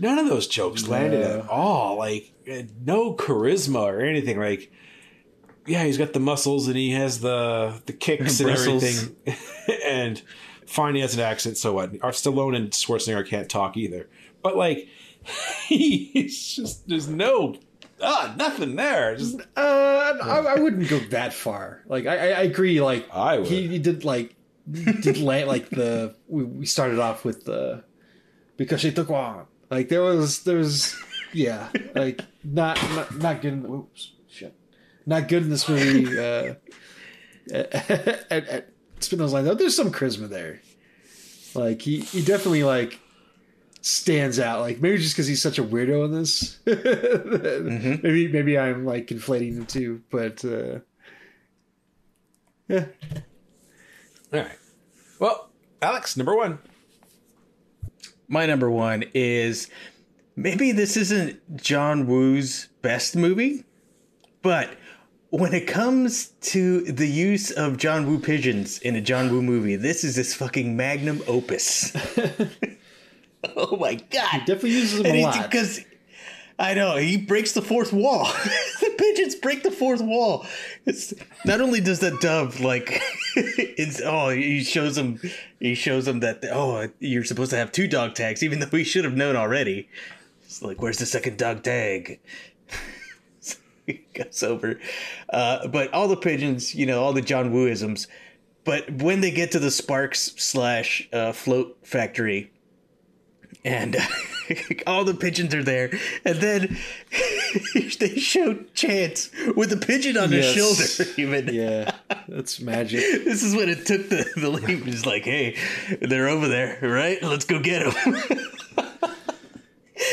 none of those jokes landed No. at all like no charisma or anything like yeah he's got the muscles and he has the the kicks and Bristles. everything and fine he has an accent so what our Stallone and Schwarzenegger can't talk either but like he's just there's no ah nothing there just Uh, I, I wouldn't go that far. Like I, I agree. Like I would. he, he did like did like the we, we started off with the because she took one. Like there was there was yeah like not not, not good. In, oops shit, not good in this movie. Uh, at, at, at spin those lines out. There's some charisma there. Like he he definitely like stands out. Like maybe just because he's such a weirdo in this. Maybe maybe I'm like conflating the two, but uh, yeah. all right well Alex number one My number one is maybe this isn't John Woo's best movie, but when it comes to the use of John Woo pigeons in a John Woo movie, this is this fucking magnum opus. oh my god! He Definitely uses them And a lot. because I know he breaks the fourth wall. the pigeons break the fourth wall. It's not only does that dove like it's oh he shows him he shows him that oh you're supposed to have two dog tags even though he should have known already. It's like where's the second dog tag? he goes over, uh, but all the pigeons, you know, all the John Wooisms. But when they get to the Sparks slash uh, float factory, and all the pigeons are there, and then they show Chance with a pigeon on his shoulder. Even Yeah, that's magic. this is when it took the the leap. It's like, hey, they're over there, right? Let's go get them.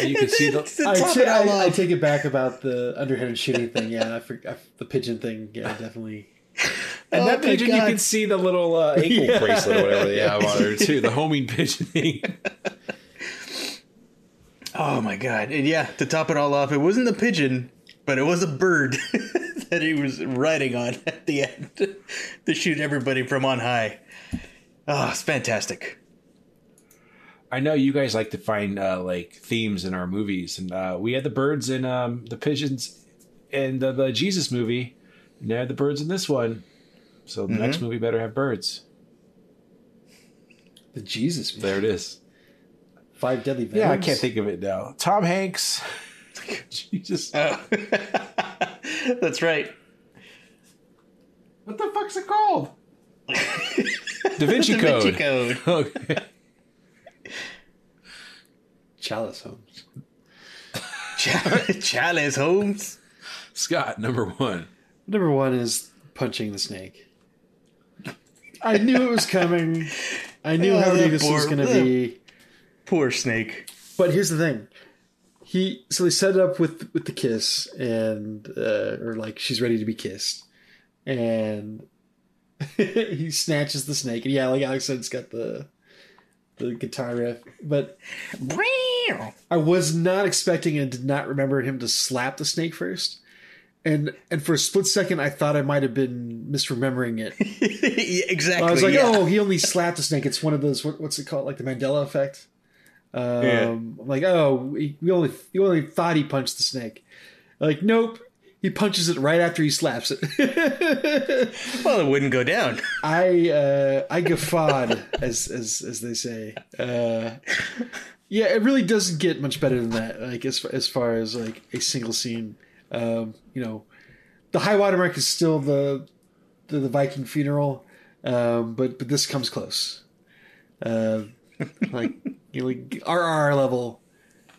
You can see the to I, top ta- it all I, I take it back about the underhanded shooting thing. Yeah, I forgot the pigeon thing. Yeah, definitely. and Oh that my pigeon you can see the little uh, ankle Yeah. bracelet or whatever they have on there too. The homing pigeon thing. Oh my god! And yeah, to top it all off, it wasn't the pigeon, but it was a bird that he was riding on at the end to shoot everybody from on high. Oh, it's fantastic. I know you guys like to find uh, like themes in our movies, and uh, we had the birds in um, the pigeons in the, the Jesus movie, and they had the birds in this one. So the next movie better have birds. The Jesus. There it is. Five deadly venoms. Yeah, I can't think of it now. Tom Hanks. Jesus. Oh. That's right. What the fuck's it called? Da Vinci Da Code. Vinci Code. Okay. Chalice Holmes. Ch- Chalice Holmes. Scott, number one. Number one is punching the snake. I knew it was coming. I knew Oh, how that big this was going to be. Poor snake. But here's the thing. He so they set it up with with the kiss and uh, or like she's ready to be kissed, and he snatches the snake and yeah, like Alex said, it's got the the guitar riff. But I was not expecting and did not remember him to slap the snake first. And and for a split second, I thought I might have been misremembering it. Exactly. I was like, yeah. oh, he only slapped the snake. It's one of those what, what's it called, like the Mandela effect. Um, Yeah. Like, oh, we, we only we only thought he punched the snake. Like, nope, he punches it right after he slaps it. Well, it wouldn't go down. I uh, I guffawed, as as as they say. Uh, yeah, it really doesn't get much better than that. Like as as far as like a single scene, um, you know, the high watermark is still the the, the Viking funeral, um, but but this comes close. Uh, like you know, like RR level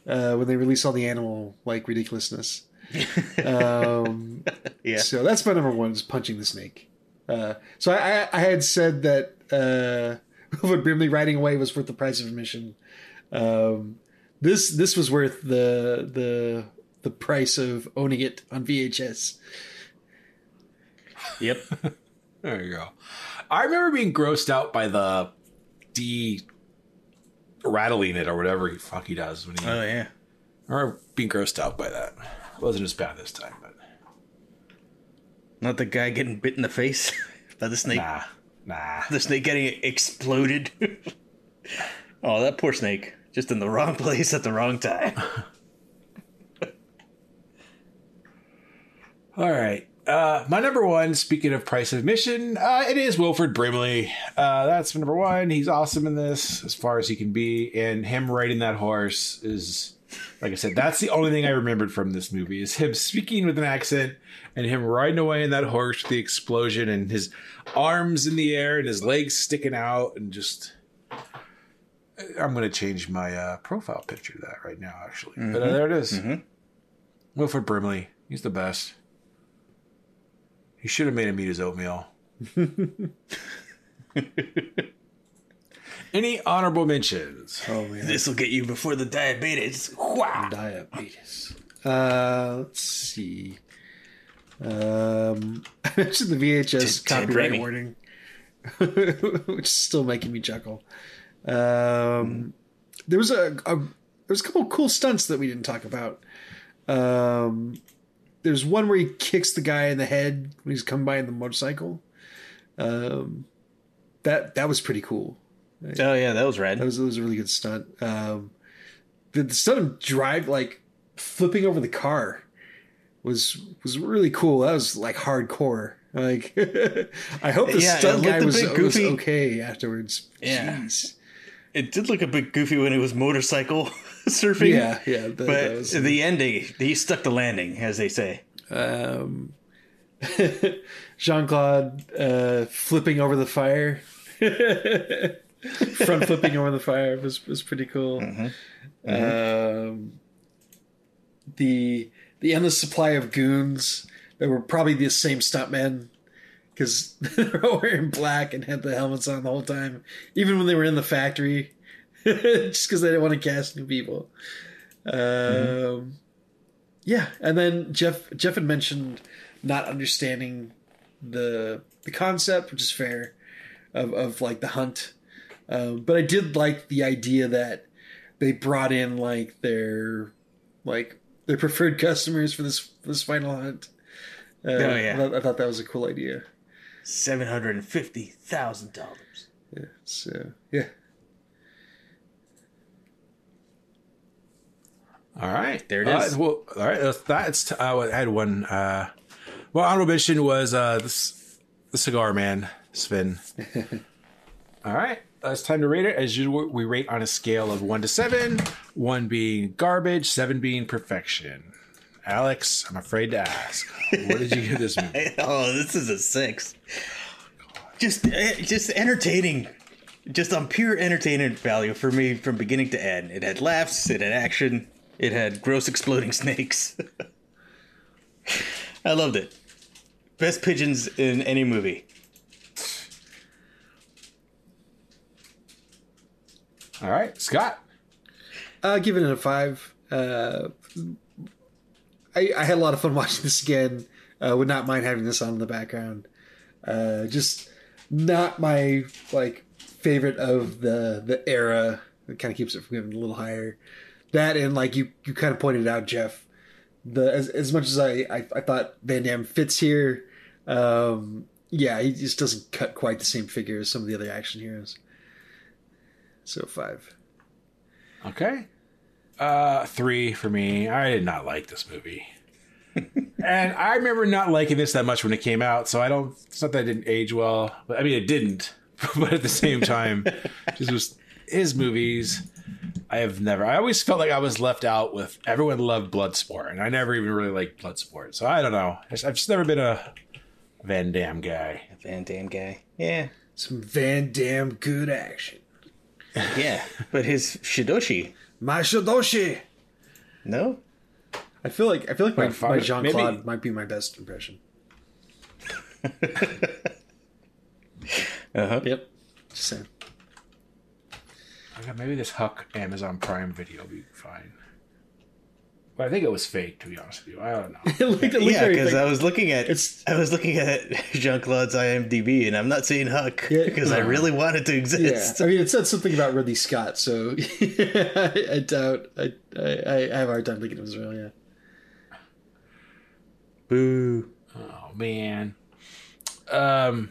uh, when they release all the animal like ridiculousness. Um, Yeah. so that's my number one is punching the snake. Uh, so I, I, I had said that uh, Wilford Brimley riding away was worth the price of admission. Um, this this was worth the the the price of owning it on VHS. Yep. There you go. I remember being grossed out by the D rattling it or whatever he fuck he does when he. Oh yeah. Remember being grossed out by that. It wasn't as bad this time, but Not the guy getting bit in the face by the snake. nah, nah. The snake getting exploded. oh, that poor snake. Just in the wrong place at the wrong time. All right. Uh, my number one, speaking of price of admission, uh, it is Wilford Brimley. Uh, that's my number one. He's awesome in this as far as he can be. And him riding that horse is, like I said, that's the only thing I remembered from this movie is him speaking with an accent and him riding away in that horse with the explosion and his arms in the air and his legs sticking out and just. I'm going to change my uh, profile picture to that right now, actually. But uh, there it is. Wilford Brimley. He's the best. He should have made him eat his oatmeal. Any honorable mentions? Oh man, this will get you before the diabetes. Wow. diabetes. Uh, let's see. Um, I mentioned the VHS Ted- Ted copyright Raimi. warning, which is still making me chuckle. Um, there was a, a there was a couple cool stunts that we didn't talk about. Um, there's one where he kicks the guy in the head when he's coming by in the motorcycle. Um, that that was pretty cool. Oh yeah, that was rad. That was that was a really good stunt. Um, the, the stunt of drive like flipping over the car was was really cool. That was like hardcore. Like I hope the Yeah, stunt guy was, was goofy. okay afterwards. Yeah. Jeez. It did look a bit goofy when it was motorcycle surfing. Yeah, yeah. that- But that was- the ending, he stuck the landing, as they say. um, Jean Claude uh, flipping over the fire, front flipping over the fire was was pretty cool. Um, the the endless supply of goons that were probably the same stuntmen because they're all wearing black and had the helmets on the whole time, even when they were in the factory, just because they didn't want to cast new people. Um, yeah, and then Jeff Jeff had mentioned not understanding the the concept, which is fair, of of like the hunt. Um, but I did like the idea that they brought in like their like their preferred customers for this this final hunt. Uh, Oh, yeah. I thought, I thought that was a cool idea. Seven hundred and fifty thousand dollars. Yeah, so yeah, All right, There it is. Uh, well, all right, that's, that's uh, I had one. Uh, well, honorable mention was uh, this, the cigar man, Sven. all right, uh, it's time to rate it. As usual, we rate on a scale of one to seven. One being garbage, seven being perfection. Alex, I'm afraid to ask, what did you give this movie? Oh, this is a six. Just, eh, just entertaining. Just on pure entertainment value for me from beginning to end. It had laughs. It had action. It had gross exploding snakes. I loved it. Best pigeons in any movie. All right, Scott. uh, giving it a five. Uh, I I had a lot of fun watching this again. Uh, would not mind having this on in the background. Uh, just not my like favorite of the the era. It kind of keeps it from getting a little higher. That and like you you kind of pointed out, Jeff. The as as much as I I, I thought Van Damme fits here, um, yeah, he just doesn't cut quite the same figure as some of the other action heroes. So five. Okay. Uh three for me. I did not like this movie. and I remember not liking this that much when it came out, so I don't it's not that it didn't age well. But I mean it didn't. but at the same time, just was his movies. I have never I always felt like I was left out with everyone loved Bloodsport, and I never even really liked Bloodsport. So I don't know. I've just never been a Van Damme guy. A Van Damme guy. Yeah. Some Van Damme good action. Yeah. But his Shidoshi. Mashidoshi. No? I feel like I feel like my, My my Jean Claude maybe- might be my best impression. Uh huh. Yep. Just saying. Okay, maybe this Huck Amazon Prime video will be fine. But I think it was fake, to be honest with you. I don't know. It looked- it looked Yeah, because. I was looking at It's- I was looking at Jean Claude's IMDb, and I'm not seeing Huck Yeah. because I really want it to yeah, exist. I mean, it said something about Ridley Scott, so I, I doubt. I, I I have a hard time thinking it was real. Yeah. Boo. Oh man. Um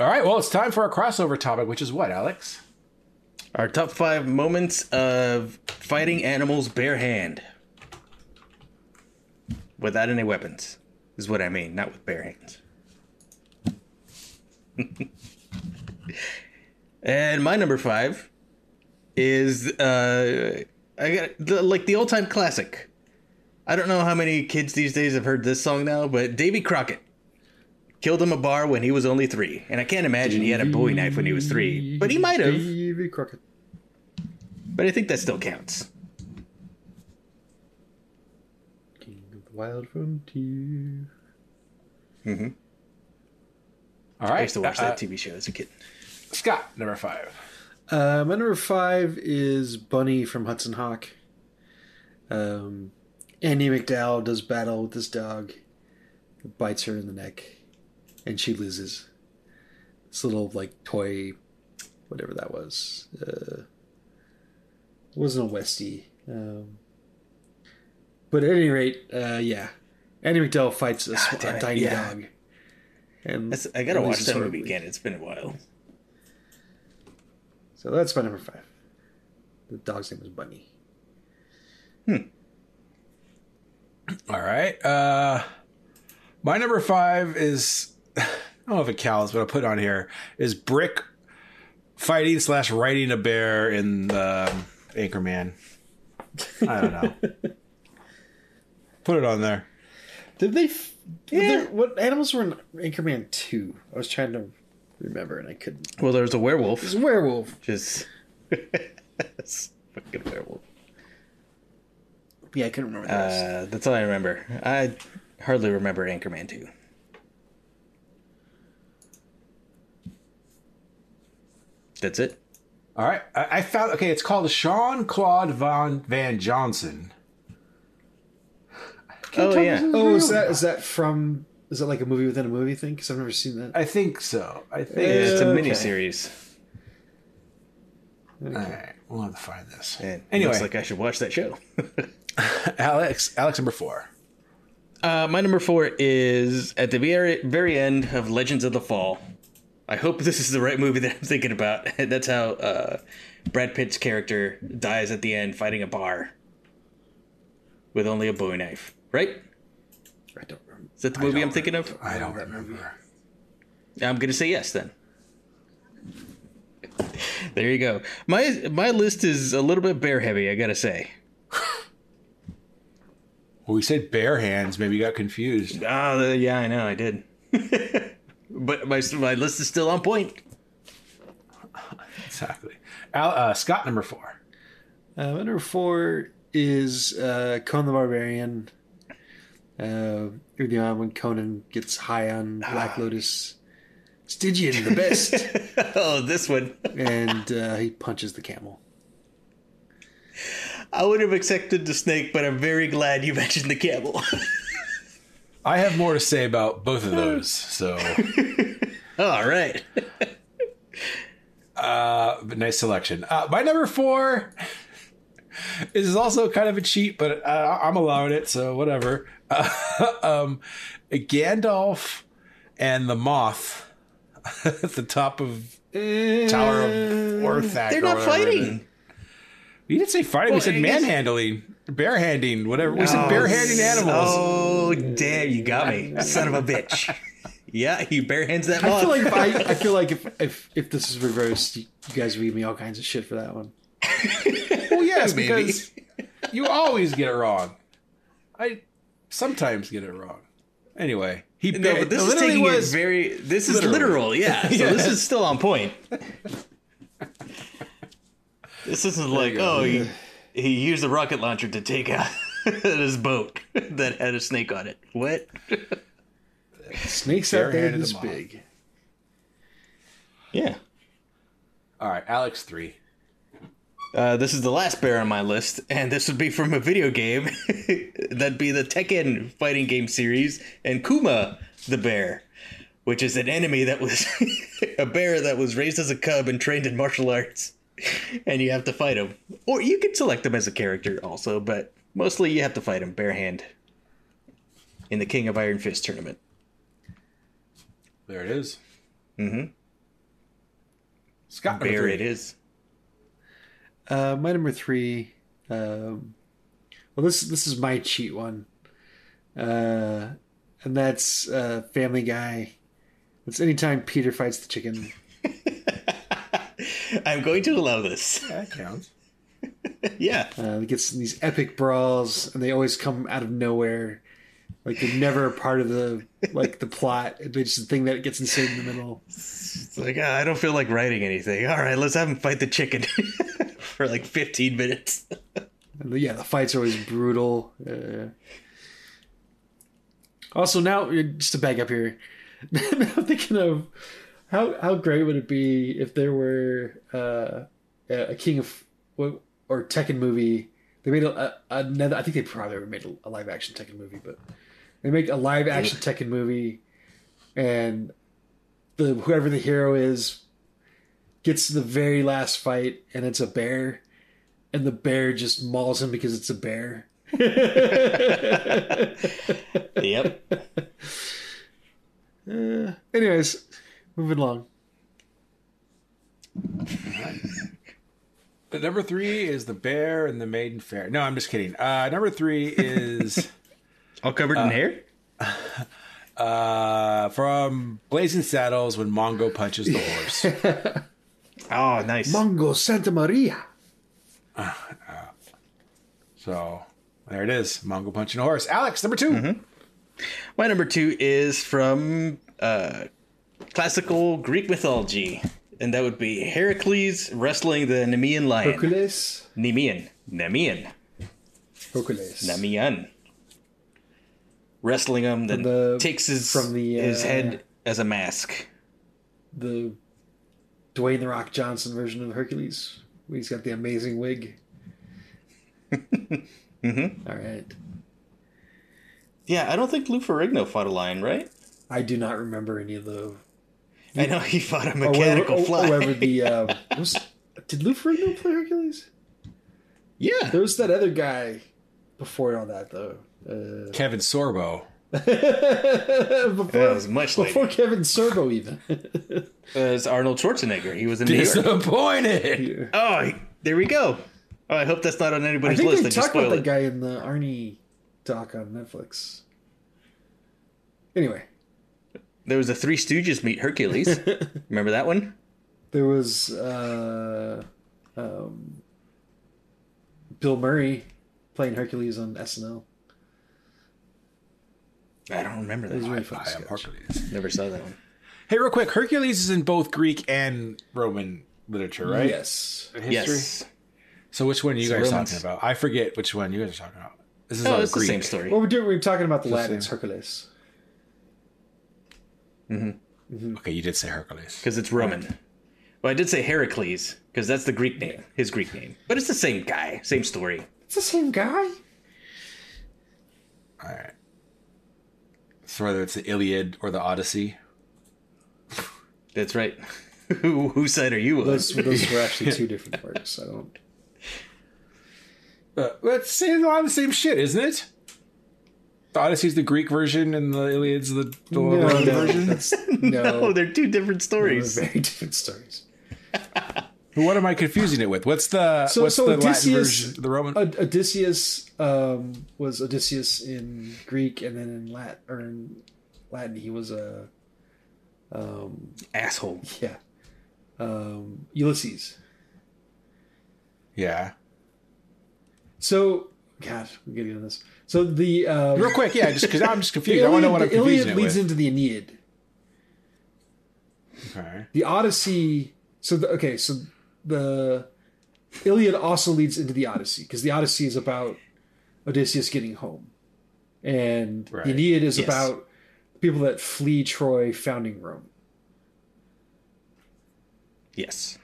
All right, well it's time for our crossover topic, which is what, Alex? Our top five moments of fighting animals bare hand. Without any weapons, is what I mean, not with bare hands. and my number five is uh I got the, like the old time classic. I don't know how many kids these days have heard this song now, but Davy Crockett killed him a bar when he was only three, and I can't imagine he had a Bowie knife when he was three, but he might have. Davy Crockett. But I think that still counts. King of the Wild Frontier. Mm-hmm. All right. I used to watch uh, that TV show as a kid. Scott, number five. Uh, my number five is Bunny from Hudson Hawk. Um, Andie MacDowell does battle with this dog. It bites her in the neck, and she loses. This little like toy, whatever that was. Uh, it wasn't a Westie. Um, but at any rate, uh, yeah, Andie MacDowell fights a, damn a tiny yeah. dog. And That's, I gotta watch that movie again. It's been a while. So that's my number five. The dog's name was Bunny. Hmm. All right. Uh, my number five is I don't know if it counts, but I'll put it on here is Brick fighting slash riding a bear in um, Anchorman. I don't know. put it on there. Did they? F- yeah. what animals were in Anchorman two? I was trying to remember and I couldn't. Well, there was a werewolf. It's a werewolf. Just fucking werewolf. Yeah, I couldn't remember. Uh, that's all I remember. I hardly remember Anchorman 2. That's it. All right. I, I found okay. It's called Sean Claude Von Van Johnson. Oh yeah. oh, is that is that from? Is that like a movie within a movie thing? Because I've never seen that. I think so. I think. Yeah, it's a Okay. mini series. All right. We'll have to find this. And Anyway. looks like I should watch that show. Alex. Alex number four. Uh, my number four is at the very very end of Legends of the Fall. I hope this is the right movie that I'm thinking about. That's how uh, Brad Pitt's character dies at the end fighting a bar with only a Bowie knife. Right? I don't remember. Is that the movie I'm thinking of? I don't remember. I'm gonna say yes then. there you go. My my list is a little bit bear heavy. I gotta say. Well, we said bare hands. Maybe you got confused. Oh yeah, I know I did. but my my list is still on point. Exactly. Al, uh, Scott number four. Uh, number four is uh, Conan the Barbarian. Uh, you know, when Conan gets high on Black Lotus, Stygian, the best, oh, this one. and uh, he punches the camel. I would have accepted the snake, but I'm very glad you mentioned the camel. I have more to say about both of those. So, All right. uh, nice selection. Uh, my number four is also kind of a cheat, but uh, I'm allowing it. So whatever. Uh, um, Gandalf and the moth at the top of Tower of Orthanc. They're not whatever it is. fighting. We didn't say fighting. we said I guess- manhandling, barehanding, whatever. We said oh, barehanding animals. Oh, damn! You got me, son of a bitch. Yeah, he barehands that I feel like if I, I feel like if, if if this is reversed, you you guys would give me all kinds of shit for that one. Well, yes, Maybe. because you always get it wrong. I sometimes get it wrong. Anyway, he No, but this is literally taking was it very. This is literal. literal, yeah. So this is still on point. This isn't like oh he he used a rocket launcher to take out his boat that had a snake on it. What? Snakes out there this them off. big. Yeah. all right. Alex three. Uh, this is the last bear on my list, and this would be from a video game. That'd be the Tekken fighting game series, and Kuma the bear, which is an enemy that was a bear that was raised as a cub and trained in martial arts, and you have to fight him. Or you could select him as a character also, but mostly you have to fight him bare hand in the King of Iron Fist tournament. There it is. Mm-hmm. Scott number Bear three. it is. Uh, my number three. Um, well, this this is my cheat one, uh, and that's uh, Family Guy. It's anytime Peter fights the chicken. I'm going to allow this. That counts. yeah. Uh, it gets in these epic brawls, and they always come out of nowhere. Like they're never a part of the like the plot. They're just the thing that gets insane in the middle. It's like, ah, I don't feel like writing anything. All right, let's have him fight the chicken for like 15 minutes. Yeah, the fights are always brutal. Uh, Also, now just to back up here, I'm thinking of how how great would it be if there were uh, a King of or Tekken movie. They made a, a, another. I think they probably made a, a live action Tekken movie, but they make a live action Tekken movie, and the whoever the hero is gets to the very last fight, and it's a bear, and the bear just mauls him because it's a bear. Yep. Uh, anyways, moving along. The number three is the bear and the maiden fair. No, I'm just kidding. Uh, number three is All covered in hair. uh, from Blazing Saddles when Mongo punches the horse. Oh, nice. Mongo Santa Maria. so there it is. Mongo punching a horse. Alex, number 2 My number two is from uh, classical Greek mythology, and that would be Heracles wrestling the Nemean lion. Hercules. Nemean. Nemean. Hercules. Nemean. Wrestling him, then the- takes his from the, his uh, head as a mask. the Dwayne the Rock Johnson version of Hercules. where He's got the amazing wig. mm-hmm. All right. Yeah, I don't think Lou Ferrigno fought a lion, right? I do not remember any of the I know he fought a mechanical or, fly. or whether the uh, was did Lou Ferrigno play Hercules? yeah, There was that other guy before all that though. Uh, Kevin Sorbo. before, that was much before later. Kevin Sorbo even. As Arnold Schwarzenegger, he was in New York. Disappointed. Oh, he- there we go. Oh, I hope that's not on I anybody's think list. they just talked about spoiled that guy in the Arnie doc on Netflix. Anyway, There was a Three Stooges meet Hercules. Remember that one? there was uh, um, Bill Murray playing Hercules on SNL. I don't remember It was that. really One. fun. I am. Hercules. Never saw that one. Hey, real quick, Hercules is in both Greek and Roman literature, right? Yes. In history. Yes. So which one are you So guys Romans. talking about? I forget which one you guys are talking about. This is Oh, all it's the same story. Well, we're doing. We're talking about the the Latin. same. It's Hercules. Okay, you did say Hercules. Because it's Roman. Well, I did say Heracles, because that's the Greek name, his Greek name. But it's the same guy, same story. It's the same guy. All right. So whether it's the Iliad or the Odyssey. That's right. Who, whose side are you on? Those those were actually two different works. I don't. Uh, it's saying a lot of the same shit, isn't it? The Odyssey's the Greek version and the Iliad's the, the No, Roman no, version. that's, no, oh, they're two different they're stories. very different stories. What am I confusing it with? What's the So, what's so the Latin Odysseus, version? The Roman. Odysseus um, was Odysseus in Greek, and then in Latin, or in Latin, he was a um, Asshole. yeah, um, Ulysses. yeah. So, God, we're getting into this. So the uh, Real quick, yeah, just because I'm just the confused. I want to know what I'm the Iliad confusing it leads with. into the Aeneid. Okay. The Odyssey. So the, okay, so the Iliad also leads into the Odyssey because the Odyssey is about Odysseus getting home, and Right. the Aeneid is Yes. about people that flee Troy, founding Rome. Yes.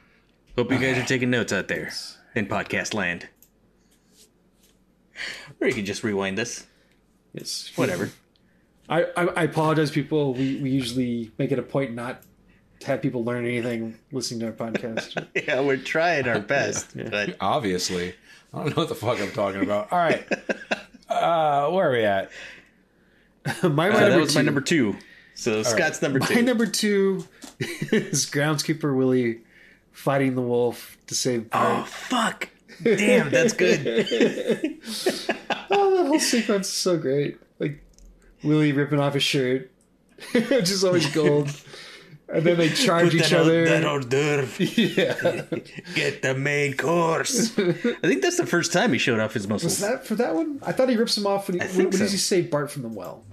Hope you guys are taking notes out there in podcast land. Or you can just rewind this. Yes, Whatever. I, I, I apologize, people. We we usually make it a point not to have people learn anything listening to our podcast. yeah, we're trying our best. But Obviously, I don't know what the fuck I'm talking about. All right. Uh, where are we at? my, my uh, number that was my two- number two. So Scott's number My two. number two is groundskeeper Willie fighting the wolf to save oh fuck! Damn, that's good. Oh, that whole sequence is so great. Like Willie ripping off his shirt, which is always gold. And then they charge Put each that, other. that hors d'oeuvre. yeah. Get the main course. I think that's the first time he showed off his muscles. Was that for that one? I thought he rips him off when he, I when, think when does he save Bart from the well?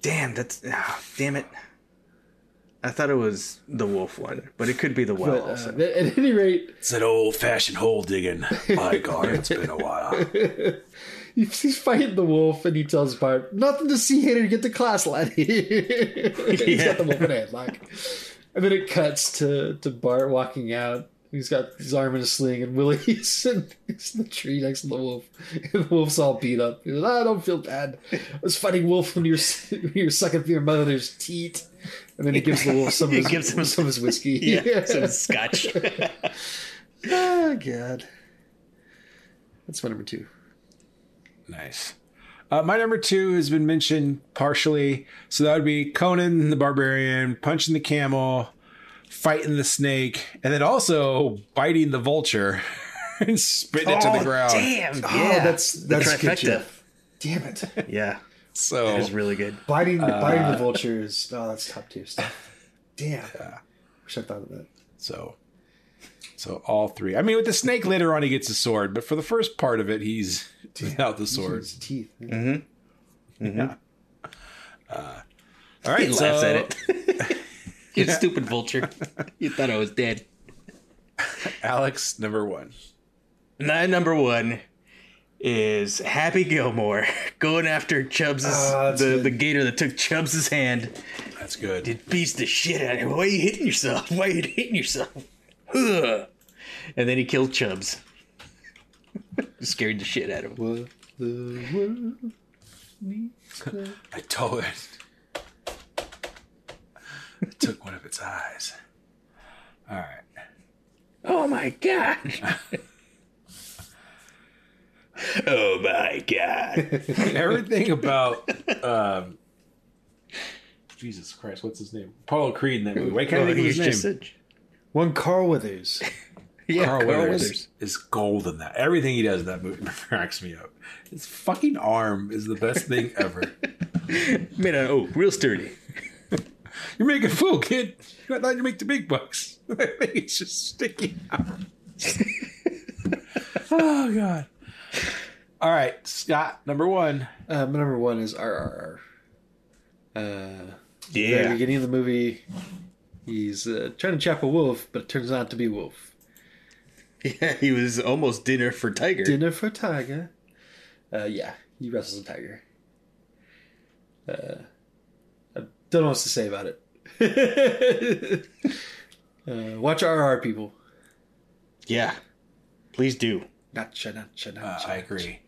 Damn, that's ah, damn it. I thought it was the wolf one, but it could be the well But uh, also. at any rate, It's an old fashioned hole digging. My God, it's been a while. he's fighting the wolf, and he tells Bart, "Nothing to see here. Get to class, laddie." he's got the wolf in a headlock, and then it cuts to to Bart walking out. He's got his arm in a sling, and Willie's in, he's in the tree next to the wolf. And the wolf's all beat up. He goes, "I don't feel bad. I was fighting wolf when you were when you were sucking through your mother's teat." And then he gives the wolf some of He his, gives him- some of his whiskey. Yeah, some scotch. oh god, that's my number two. Nice. Uh, my number two has been mentioned partially. So that would be Conan the Barbarian punching the camel, fighting the snake, and then also biting the vulture and spitting it to the ground. Damn, Oh, yeah, that's The that's good. trifecta. Damn it. Yeah, So that is really good. Biting the biting the vultures. Oh, that's top tier stuff. Damn. Wish I thought of that. so so all three. I mean, with the snake later on, he gets a sword, but for the first part of it, he's without the sword. His teeth. Yeah. Mm-hmm. Mm-hmm. Uh, all right, He so laughs at it. you stupid vulture. You thought I was dead. Alex, number one. My number one is Happy Gilmore going after Chubbs' Ah, the, good. the gator that took Chubbs' hand. That's good. It beats the shit out of him. Why are you hitting yourself? Why are you hitting yourself? Ugh. And then he killed Chubbs. Scared the shit out of him. What the world. I told it. I took one of its eyes. All right. Oh my god. oh my god. everything about um Jesus Christ, what's his name? Apollo Creed in that movie. Why can't I think of his name? He's One Carl Weathers. yeah, Carl, Carl Weathers, Weathers. is gold in that. Everything he does in that movie cracks me up. His fucking arm is the best thing ever. Made out of oak, real sturdy. You're making a fool, kid. I thought you make the big bucks. I think it's just sticking out. oh god. All right, Scott, number one. Uh, my number one is RRR. Uh, Yeah. beginning of the movie, he's uh, trying to trap a wolf, but it turns out to be wolf. Yeah, he was almost dinner for Tiger. Dinner for tiger. Uh, yeah, he wrestles a tiger. Uh, I don't know what to say about it. uh, watch RRR people. Yeah. Please do. Gotcha, gotcha, Uh, gotcha. I agree.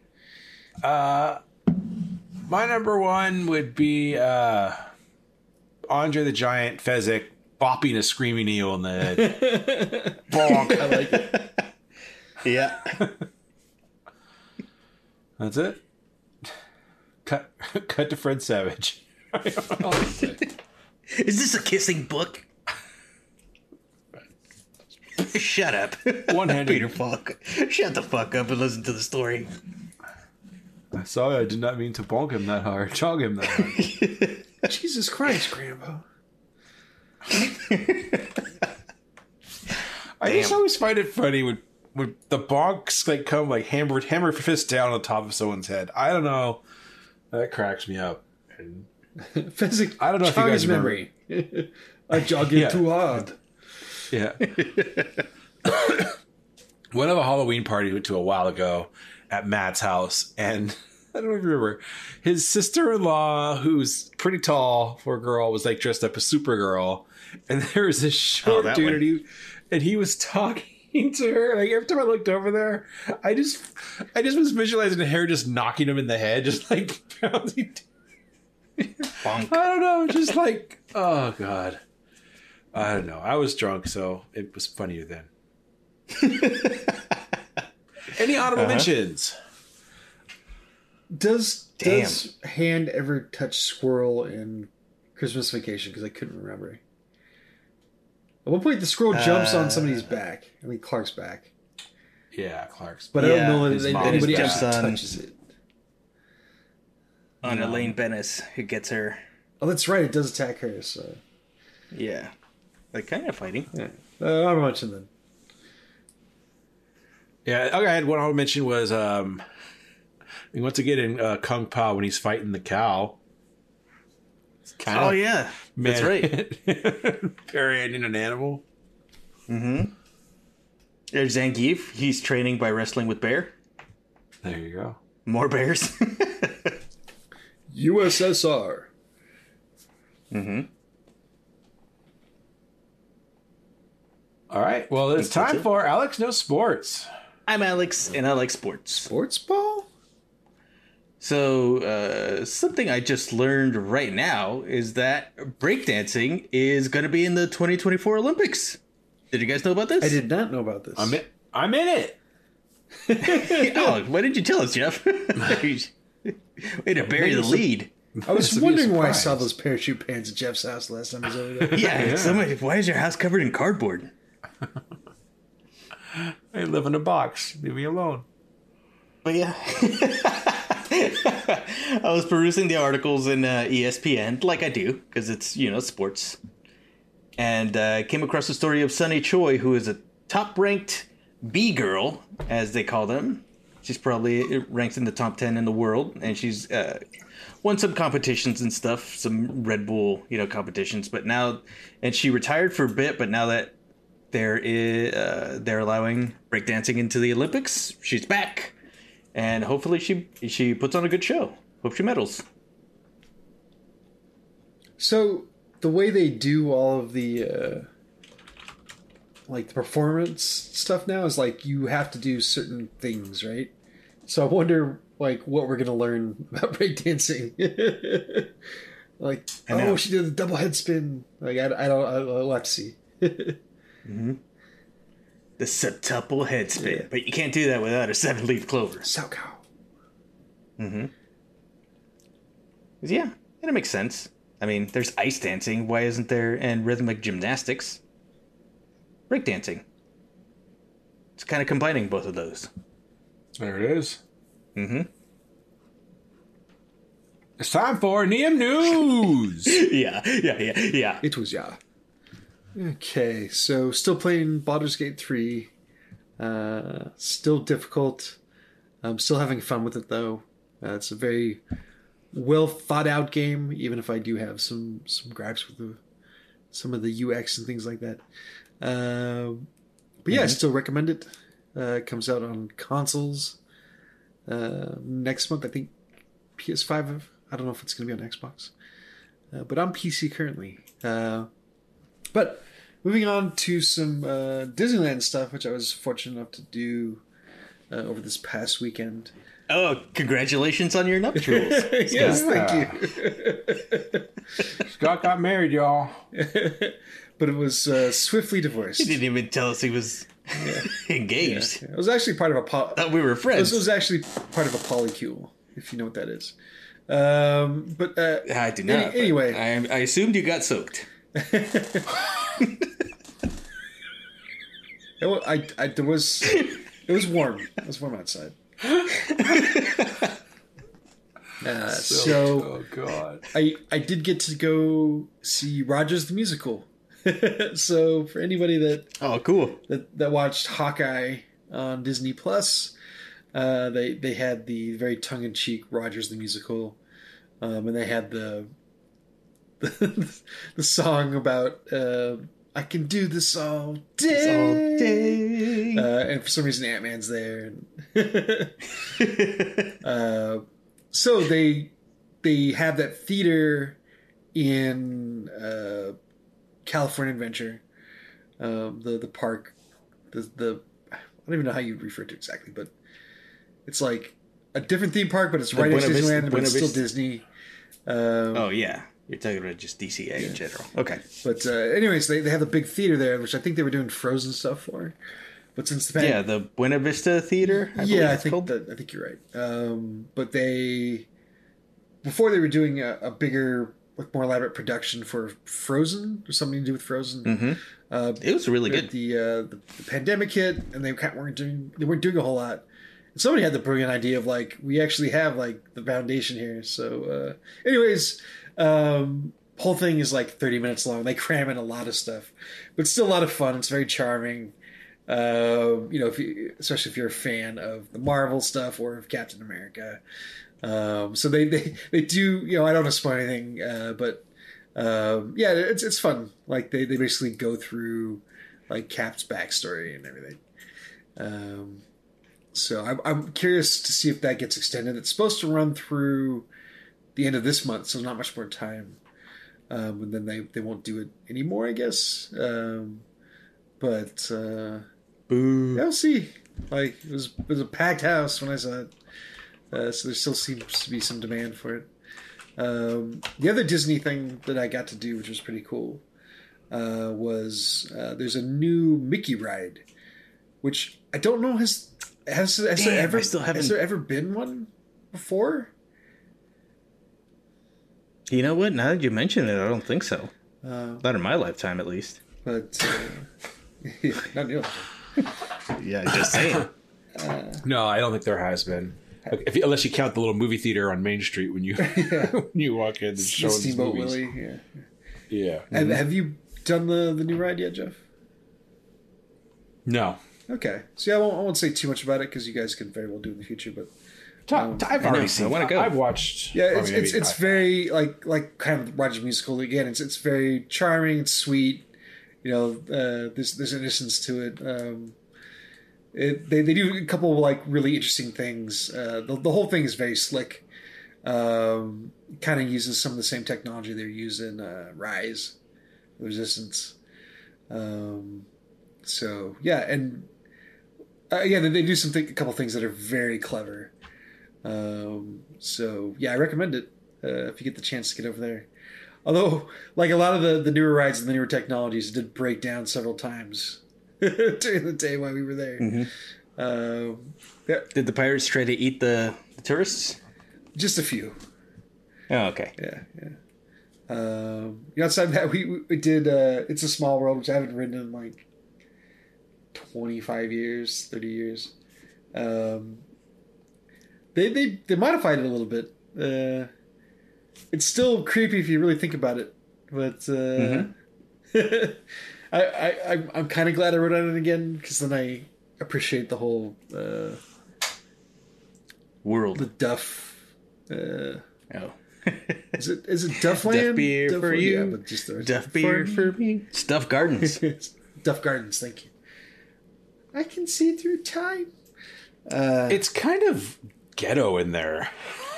Uh, my number one would be uh, Andre the Giant Fezzik bopping a screaming eel in the head. Bonk. I like it. Yeah. That's it. Cut. Cut to Fred Savage. Is this a kissing book? Shut up. One-handed. Peter Falk. Shut the fuck up and listen to the story. Sorry, I did not mean to bonk him that hard. Chog him that hard. Jesus Christ, Grandpa. I just always find it funny when when the bonks like come like hammer hammer fist down on top of someone's head. I don't know. That cracks me up. And Fezzik, I don't know if you guys his remember- memory. I jog it Yeah. too hard. Yeah. One of a Halloween party we went to a while ago at Matt's house, and I don't remember, his sister in law, who's pretty tall for a girl, was like dressed up as Supergirl, and there was this oh, short that dude, and he, and he was talking to her. Like every time I looked over there, I just, I just was visualizing the hair just knocking him in the head, just like pounding. Bonk. I don't know, just like, oh god. I don't know. I was drunk, so it was funnier then. Any honorable mentions? Does Damn. does hand ever touch squirrel in Christmas Vacation? Because I couldn't remember. At one point, the squirrel jumps on somebody's back. I mean, Clark's back. Yeah, Clark's. But I don't know his that mom anybody jumps actually on- touches it. On Elaine Benes, who gets her. Oh, that's right. It does attack her. So Yeah. Like, kind of fighting. yeah. uh, I'm watching them. Yeah, okay. I had one I'll mention was um, once again in uh, Kung Pow when he's fighting the cow. It's kind Oh, of yeah. That's right. Parodying an animal. Mm-hmm. There's Zangief. He's training by wrestling with Bear. There you go. More bears. USSR. Mm-hmm. All right. Well, it's time it. for Alex No Sports. I'm Alex, and I like sports. Sports ball? So, uh, something I just learned right now is that breakdancing is going to be in the 2024 Olympics. Did you guys know about this? I did not know about this. I'm in, I'm in it. oh, why didn't you tell us, Jeff? Way to bury the lead. I was This would be a wondering why I saw those parachute pants at Jeff's house last time I was over there. Yeah, somebody, why is your house covered in cardboard? I live in a box. Leave me alone. But yeah. I was perusing the articles in uh, ESPN, like I do, because it's, you know, sports. And uh, came across the story of Sunny Choi, who is a top ranked B girl, as they call them. She's probably ranked in the top 10 in the world, and she's uh, won some competitions and stuff, some Red Bull, you know, competitions. But now, and she retired for a bit, but now that there is, uh, they're allowing breakdancing into the Olympics, she's back and hopefully she she puts on a good show. Hope she medals. So the way they do all of the uh, like the performance stuff now is like you have to do certain things, right? So I wonder like what we're gonna learn about breakdancing. like know. oh, she did a double head spin. Like I, I don't. I, I'll have to see. The septuple head spin, but you can't do that without a seven leaf clover. Sao cow. Yeah, and it makes sense. I mean, there's ice dancing. Why isn't there and rhythmic gymnastics? Breakdancing. It's kind of combining both of those. There it is. Mm-hmm. It's time for Neum News. yeah, yeah, yeah, yeah. It was yeah. Okay, so still playing Baldur's Gate 3. Uh, still difficult. I'm still having fun with it though. Uh, it's a very well thought out game, even if I do have some some gripes with the some of the UX and things like that. Um but yeah, I still recommend it. Uh, it comes out on consoles uh, next month. I think PS5. I don't know if it's going to be on Xbox, uh, but on PC currently. Uh, but moving on to some uh, Disneyland stuff, which I was fortunate enough to do uh, over this past weekend. Oh, congratulations on your nuptials. yes, Yeah. thank you. Scott got married, y'all. But it was uh, swiftly divorced. he didn't even tell us he was engaged. It was actually part of a. Po- Thought we were friends. this friends. was actually part of a polycule, if you know what that is. Um, but uh, I do not. Any- anyway. I, I assumed you got soaked. It wa- I, I, there was it was warm. It was warm outside. Uh, so oh God. I I did get to go see Rogers the musical. so for anybody that, Oh, cool. that that watched Hawkeye on Disney Plus, uh, they they had the very tongue in cheek Rogers the musical, um, and they had the the, song about uh, I can do this all day. All day. Uh, and for some reason, Ant Man's there. Uh, so they they have that theater in uh, California Adventure, um, the the park, the the I don't even know how you refer to it exactly, but it's like a different theme park, but it's right next to Disneyland, but it's still Disney. Um, oh, yeah. You're talking about just DCA in general. Okay. But uh, anyways, they, they have the big theater there, which I think they were doing Frozen stuff for. But since the Yeah, the Buena Vista Theater. I yeah, I think that, I think you're right. Um, but they before they were doing a, a bigger, like more elaborate production for Frozen or something to do with Frozen. Mm-hmm. Uh, It was really good. the, uh, the the pandemic hit, and they kind of weren't doing they weren't doing a whole lot. And somebody had the brilliant idea of like we actually have like the foundation here. So, uh, anyways, um, whole thing is like 30 minutes long. They cram in a lot of stuff, but still a lot of fun. It's very charming. Uh, you know, if you, especially if you're a fan of the Marvel stuff or of Captain America. Um, so they, they they do you know I don't want to spoil anything, uh, but um, yeah, it's it's fun. Like they, they basically go through like Cap's backstory and everything. Um, so I'm, I'm curious to see if that gets extended. It's supposed to run through the end of this month, so not much more time. Um, and then they, they won't do it anymore, I guess. Um, but uh, Boo. yeah, we'll see. Like it was it was a packed house when I saw it, uh, so there still seems to be some demand for it. Um, the other Disney thing that I got to do, which was pretty cool, uh, was uh, there's a new Mickey ride, which I don't know has has, has Damn, there ever has there ever been one before? You know what? Now that you mention it, I don't think so. Uh, Not in my lifetime, at least. but uh, not new. Yeah, just saying. No, I don't think there has been. If unless you count the little movie theater on Main Street when you when you walk in and show these Steamboat movies. Willie. Yeah. Yeah. Have, have you done the the new ride yet, Jeff? No. Okay, so yeah, I won't, I won't say too much about it because you guys can very well do it in the future. But Ta- I've I already know, seen. I wanna go. I've watched. yeah, it's it's, it's very like like kind of Roger's musical again. It's it's very charming, it's sweet. You know, uh, there's there's innocence to it. Um, it they they do a couple of like really interesting things. Uh, the the whole thing is very slick. Um, kind of uses some of the same technology they're using uh, Rise, Resistance. Um, so yeah, and uh, again, they do some th- a couple things that are very clever. Um, so yeah, I recommend it uh, if you get the chance to get over there. Although, like a lot of the, the newer rides and the newer technologies, it did break down several times during the day while we were there. Um, yeah, Did the pirates try to eat the, the tourists? just a few. Oh, okay. Yeah, yeah. Um, you know, outside that, we we did. Uh, it's a small world, which I haven't ridden in like twenty five years, thirty years. Um, they they they modified it a little bit. Uh, it's still creepy if you really think about it, but uh, I, I I'm, I'm kind of glad I wrote on it again because then I appreciate the whole uh, World. the Duff. Uh, oh. is it is it Duffland? Duff beer for Duffland? you. Yeah, but just the- Duff beer for me. Stuff Gardens. Duff Gardens. Thank you. I can see through time. Uh, It's kind of ghetto in there.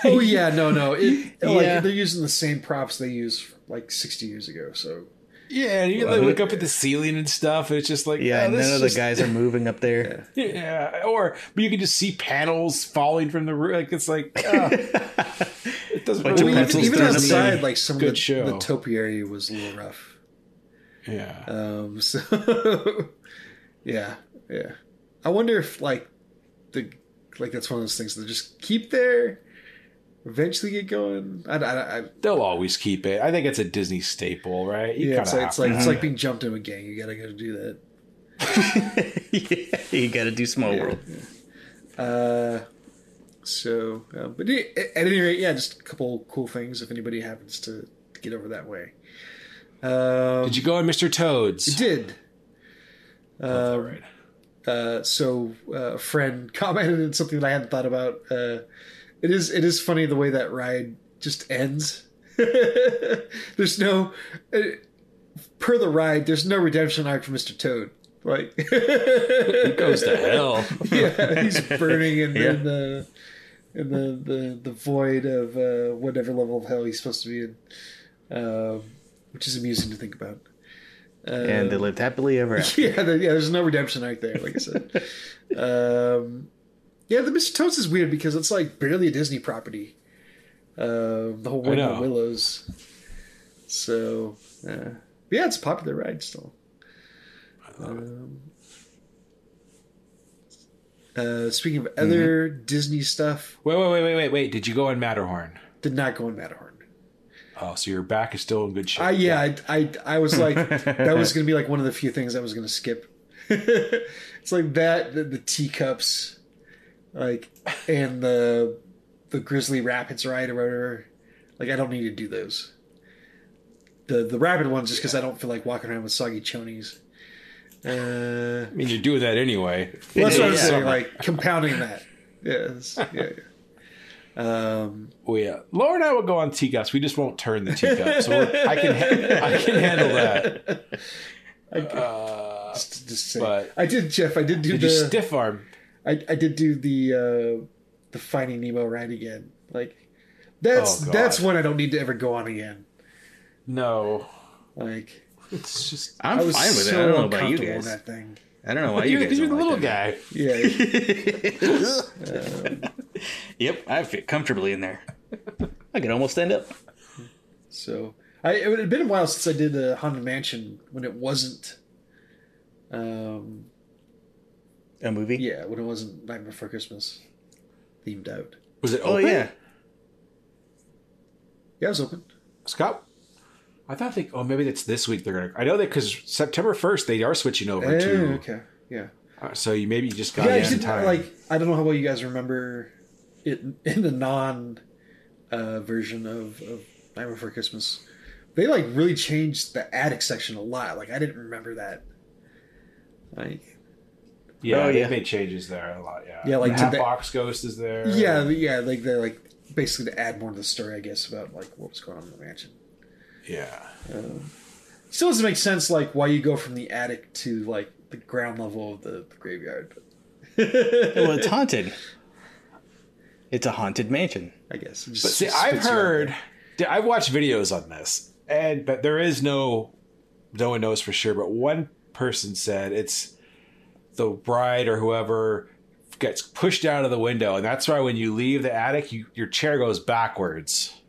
oh yeah, no, no. It, like, Yeah. they're using the same props they used like sixty years ago. So Yeah, and you like, look up at the ceiling and stuff. And it's just like Yeah, oh, this none of is the just- guys are moving up there. Yeah, or but you can just see panels falling from the roof. Like it's like ah. it doesn't Bunch of really even, even outside, there. like some of Good the, show. the topiary was a little rough. Yeah, Um, so yeah, yeah. I wonder if like the like that's one of those things that just keep there, eventually get going. I, I, I they'll always keep it. I think it's a Disney staple, right? You yeah, it's like, it's like it's like being jumped in a gang. You gotta go do that. yeah, you got to do Small World. Uh, so, uh, but at at any rate, yeah, just a couple cool things if anybody happens to, to get over that way. Um, Did you go on Mr. Toad's? It did. All Um, right. Uh, so uh, a friend commented on something that I hadn't thought about. Uh, it is it is funny the way that ride just ends. there's no uh, per the ride. There's no redemption arc for Mr. Toad. Like he goes to hell. yeah, he's burning in, Yeah. in the in the, the the void of uh, whatever level of hell he's supposed to be in, um, which is amusing to think about. And they Um, lived happily ever after. yeah, there, yeah. There's no redemption arc there, like I said. um, yeah, the Mr. Toad's is weird because it's like barely a Disney property. Um, the whole I Wind know. of Willows. So, uh, yeah, it's a popular ride still. Um, uh, speaking of other Disney stuff, Wait, wait, wait, wait, wait, wait. Did you go on Matterhorn? did not go in Matterhorn. Oh, so your back is still in good shape. I yeah, I, I I was like that was gonna be like one of the few things I was gonna skip. it's like that the, the teacups, like and the the Grizzly Rapids ride or whatever. Like I don't need to do those. The the rapid ones just because I don't feel like walking around with soggy chonies. Uh, I mean, you're doing that anyway. well, that's what I'm Yeah. saying. Like compounding that. Yes. Yeah. Yeah. Um, Oh yeah, Laura and I will go on teacups. We just won't turn the teacup, so we're, I can ha- I can handle that. Uh, just, just say, But- I did, Jeff. I did do did the. you stiff arm? I I did do the uh the Finding Nemo ride again. Like that's Oh, that's one I don't need to ever go on again. No, Like it's just I'm I was fine with so it. I don't know about you guys. that thing. I don't know why you you're, guys you're don't the like little that. guy. Yeah. Yep, I fit comfortably in there. I could almost stand up. So I it had been a while since I did the Haunted Mansion when it wasn't. Um. A movie? Yeah, when it wasn't Night Before Christmas themed out. Was it? Oh yeah. Yeah, it was open. Scott. I thought they. Oh, maybe that's this week. They're gonna. I know that because September first they are switching over to. okay. Yeah. uh, so you maybe you just got yeah, I it just in didn't time. like. I don't know how well you guys remember it in the non uh, version of, of Night Before Christmas. They like really changed the attic section a lot. Like I didn't remember that. Like yeah, Oh, they made changes there a lot. Yeah. Yeah, like, the did box ghost is there. yeah, yeah, like they're like basically to add more to the story, I guess, about like what was going on in the mansion. Yeah. Uh, still doesn't make sense, like why you go from the attic to like the ground level of the, the graveyard. But Well, it's haunted. It's a haunted mansion. I guess. Just But see, I've heard. I've watched videos on this, and but there is no, no one knows for sure. But one person said it's the bride or whoever gets pushed out of the window, and that's why when you leave the attic, you, your chair goes backwards,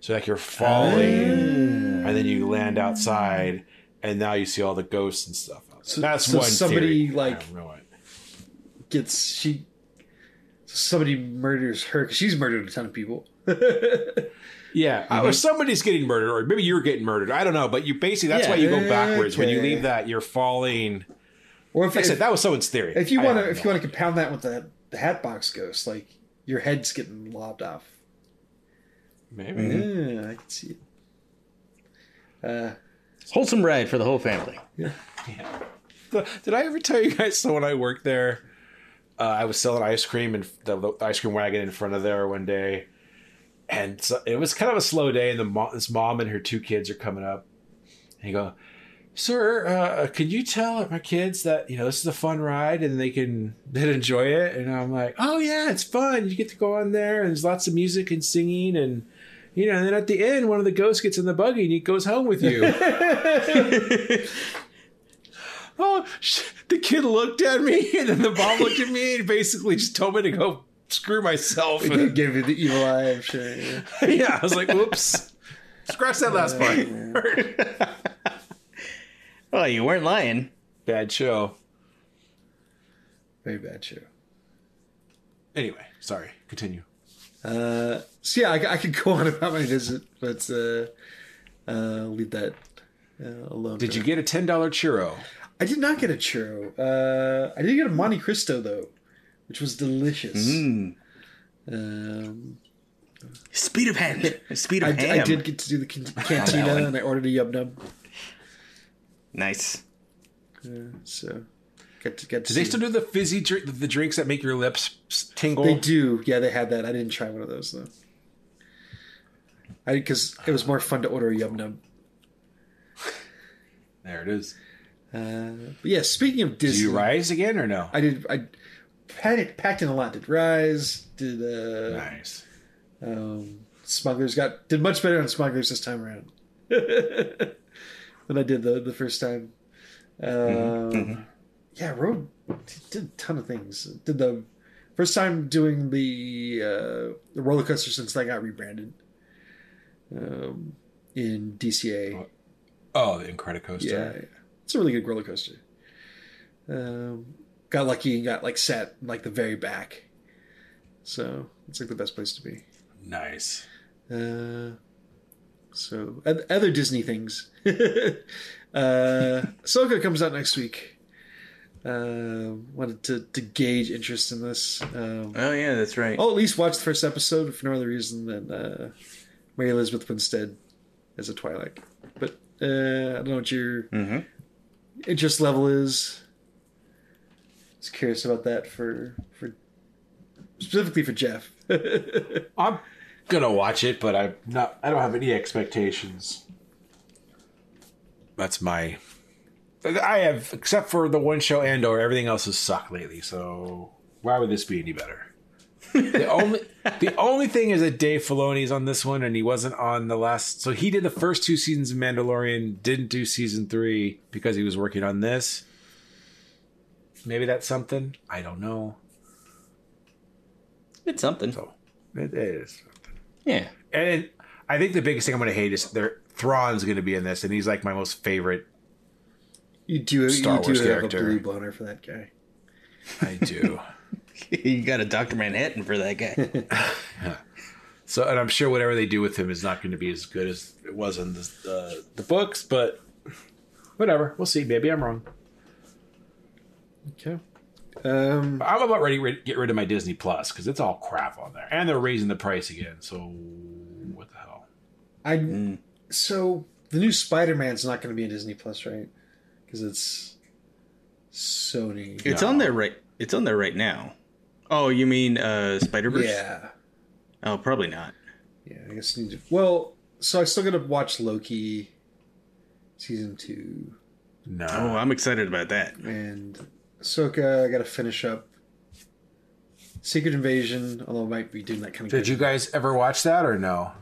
so like you're falling, ah. And then you land outside, and now you see all the ghosts and stuff. So- that's so one somebody, theory. like- I don't know gets she somebody murders her because she's murdered a ton of people. Yeah, Mm-hmm. or somebody's getting murdered, or maybe you're getting murdered. I don't know, but you basically that's Yeah, why you go backwards when you leave that. You're falling. Or if, Like I said, that was someone's theory. if you want to, if you want to compound that with the the hat box ghost, like your head's getting lobbed off. maybe. Yeah, I can see it. Uh, Wholesome ride for the whole family. yeah Did I ever tell you guys? So when I worked there, uh, I was selling ice cream and the, the ice cream wagon in front of there one day, and so it was kind of a slow day. And the mom, this mom and her two kids are coming up, and you go, "Sir, uh, could you tell my kids that you know this is a fun ride and they can they enjoy it?" And I'm like, "Oh yeah, it's fun. You get to go on there, and there's lots of music and singing and." You know, and then at the end, one of the ghosts gets in the buggy and he goes home with you. oh, sh- the kid looked at me, and then the mom looked at me, and basically just told me to go screw myself. they And, give you the evil eye, I'm sure. Yeah. yeah, I was like, "Whoops." Scratch that last part. Oh, you weren't lying. Bad show. Very bad show. Anyway, sorry. Continue. Uh, so yeah, I, I could go on about my visit, but uh, uh, leave that uh, alone. Did you now. get a ten dollar churro? I did not get a churro. Uh, I did get a Monte Cristo though, which was delicious. Mm. Um, Speed of hand. Speed I, of I ham. did get to do the cantina, and I ordered a yub nub. Nice. So, got to get. To Do they see- still do the fizzy drink, the drinks that make your lips tingle? They do. Yeah, they had that. I didn't try one of those though. I because it was more fun to order a yub nub. There it is. Uh, but yeah, speaking of Do Disney, you rise again or no? I did. I packed, packed in a lot. Did Rise? Did uh, nice. um, Smugglers? Got did much better on Smugglers this time around than I did the the first time. Um, Yeah, rode did a ton of things. Did the first time doing the uh, the roller coaster since that got rebranded um, in DCA. Oh, the Incredicoaster. Yeah, yeah. it's a really good roller coaster. Um, got lucky and got like sat like the very back, so it's like the best place to be. Nice. Uh, so other Disney things. uh, Ahsoka comes out next week. Uh, wanted to, to gauge interest in this. Um, Oh yeah, that's right. I'll at least watch the first episode for no other reason than uh, Mary Elizabeth Winstead as a Twilight. But uh, I don't know what your Mhm. interest level is. Just curious about that for for specifically for Jeff. I'm gonna watch it, but I'm not. I don't have any expectations. That's my. I have, except for the one show Andor, everything else has sucked lately. So Why would this be any better? The only the only thing is that Dave Filoni's on this one, and he wasn't on the last. So he did the first two seasons of Mandalorian, didn't do season three because he was working on this. Maybe that's something. I don't know. It's something. So it is. Yeah. And I think the biggest thing I'm going to hate is their Thrawn's going to be in this, and he's like my most favorite. You do, Star you do Wars have character. a blue boner for that guy. I do. you got a Dr. Manhattan for that guy. So, and I'm sure whatever they do with him is not going to be as good as it was in the uh, the books, but whatever. We'll see. Maybe I'm wrong. Okay. Um, I'm about ready to get rid of my Disney Plus because it's all crap on there, and they're raising the price again. So, what the hell? I so the new Spider Man's not going to be in Disney Plus, right? Because it's Sony. It's on there right. It's on there right now. Oh, you mean uh Spider Verse? Yeah, Oh, probably not. yeah. I guess I need to. Well, so I still got to watch Loki season two No. Oh, I'm excited about that. and Ahsoka. I got to finish up Secret Invasion. Although I might be doing that kind of. Did you guys ever watch that or no?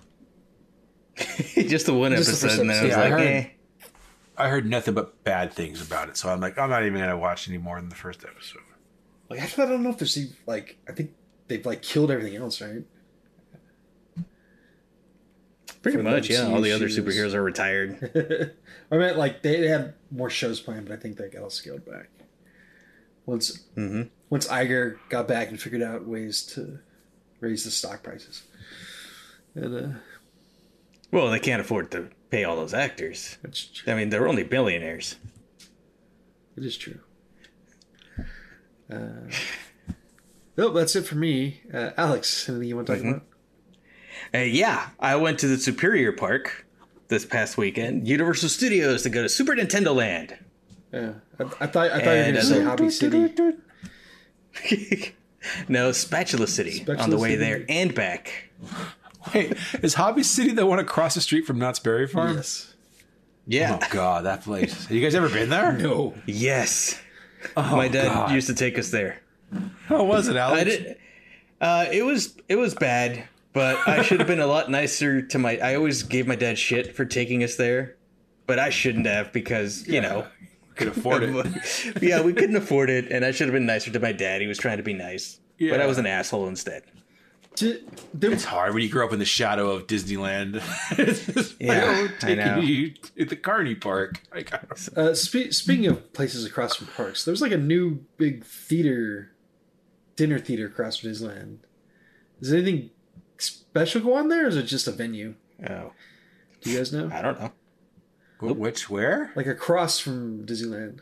Just the one Just the episode, and then I was episode. Yeah, I heard- eh. I heard nothing but bad things about it, so I'm like, I'm not even going to watch any more than the first episode. Like after that, I don't know if there's even, like I think they've like killed everything else, right? Pretty for much, yeah. All the other shows. superheroes are retired. I meant like they had more shows planned, but I think they got all scaled back. Once Mhm. once Iger got back and figured out ways to raise the stock prices. And uh Well, they can't afford to pay all those actors. that's true. I mean, they're only billionaires. It is true. Uh, no, that's it for me. Uh, Alex, anything you want to talk about? Uh, yeah, I went to the Superior Park this past weekend, Universal Studios, to go to Super Nintendo Land. Yeah, I, I thought I thought you were going to uh, say Hobby City. no, Spatula City on Spatula the way City. there and back. Wait, is Hobby City the one across the street from Knott's Berry Farm? Yes. Yeah. Oh God, that place. Have you guys ever been there? No. Yes. Oh, My dad God. used to take us there. How was it, Alex? I did. Uh, it was it was bad, but I should have been a lot nicer to my. I always gave my dad shit for taking us there, but I shouldn't have because you know. could afford it. yeah, we couldn't afford it, and I should have been nicer to my dad. He was trying to be nice, but I was an asshole instead. It's hard when you grow up in the shadow of Disneyland. It's Yeah, oh, I taking know. you to the Carney Park. Like, Uh, spe- speaking of places across from parks, there's like a new big theater, dinner theater across from Disneyland. Is there anything special go on there, or is it just a venue? Oh, Do you guys know? I don't know. Wh- Which where? Like across from Disneyland,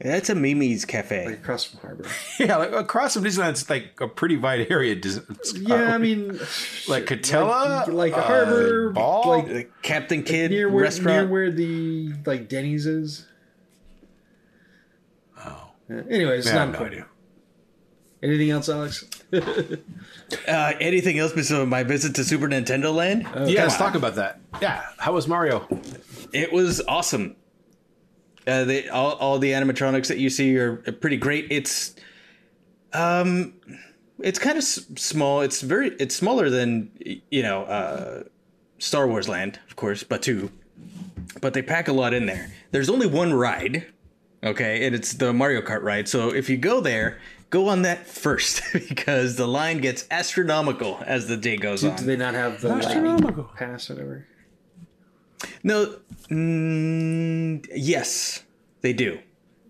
That's a Mimi's Cafe. like cafe. across from Harbor. Yeah, like across from Disneyland, it's like a pretty wide area. Dis- Yeah, I mean, like Katella, like, like uh, Harbor, Ball? like The Captain Kid near where restaurant. near where the like Denny's is. Oh, Uh, anyways, yeah, I not have no important. idea. Anything else, Alex? uh, anything else besides my visit to Super Nintendo Land? yeah, let's talk about that. Yeah, how was Mario? It was awesome. Uh, they all, all the animatronics that you see are pretty great. It's um, it's kind of s- small. It's very it's smaller than you know uh, Star Wars Land, of course, But Batuu. But they pack a lot in there. There's only one ride, okay, and it's the Mario Kart ride. So if you go there, go on that first because the line gets astronomical as the day goes Do, on. do they not have the lightning Astronomical. pass or whatever? No, mm, yes, they do.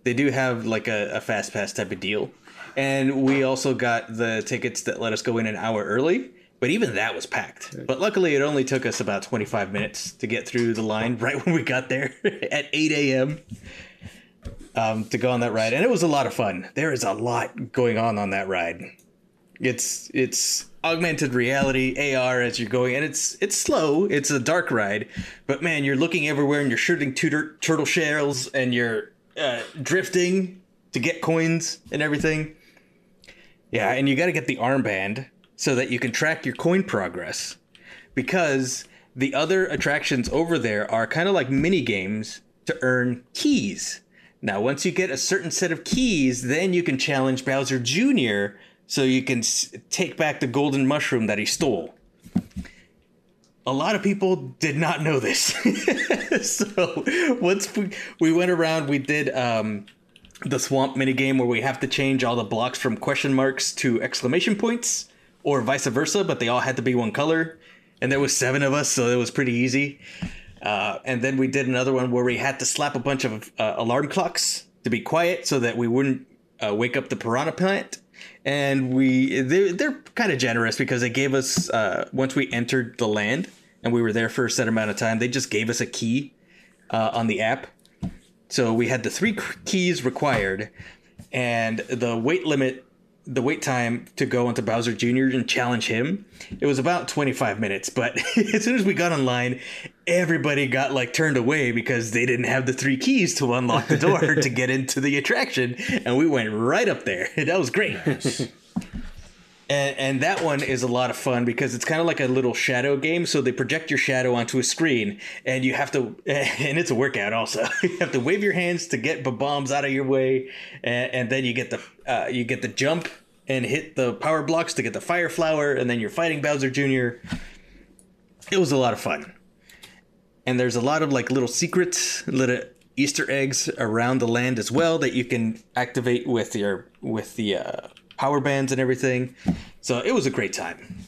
They do have like a, a fast pass type of deal, and we also got the tickets that let us go in an hour early. But even that was packed. But luckily, it only took us about 25 minutes to get through the line right when we got there at 8 a.m. Um, to go on that ride, and it was a lot of fun. There is a lot going on on that ride. It's it's augmented reality AR as you're going, and it's it's slow. It's a dark ride, but man, you're looking everywhere and you're shooting tutor, turtle shells and you're uh, drifting to get coins and everything. Yeah, and you got to get the armband so that you can track your coin progress, because the other attractions over there are kind of like mini games to earn keys. Now, once you get a certain set of keys, then you can challenge Bowser Jr. so you can s- take back the golden mushroom that he stole. A lot of people did not know this. so once we, we went around, we did um, the swamp minigame where we have to change all the blocks from question marks to exclamation points or vice versa, but they all had to be one color. And there was seven of us, so it was pretty easy. Uh, and then we did another one where we had to slap a bunch of uh, alarm clocks to be quiet so that we wouldn't uh, wake up the piranha plant. And we they're, they're kind of generous because they gave us uh, once we entered the land and we were there for a set amount of time, they just gave us a key uh, on the app. So we had the three keys required, and the weight limit, the wait time to go onto Bowser Jr. and challenge him, it was about 25 minutes. But as soon as we got online, everybody got like turned away because they didn't have the three keys to unlock the door to get into the attraction, and we went right up there. That was great. And, and that one is a lot of fun because it's kind of like a little shadow game. So they project your shadow onto a screen, and you have to, and it's a workout also. you have to wave your hands to get the bombs out of your way, and, and then you get the uh, you get the jump and hit the power blocks to get the fire flower, and then you're fighting Bowser Jr. It was a lot of fun, and there's a lot of like little secrets, little Easter eggs around the land as well that you can activate with your with the uh, power bands and everything. So it was a great time.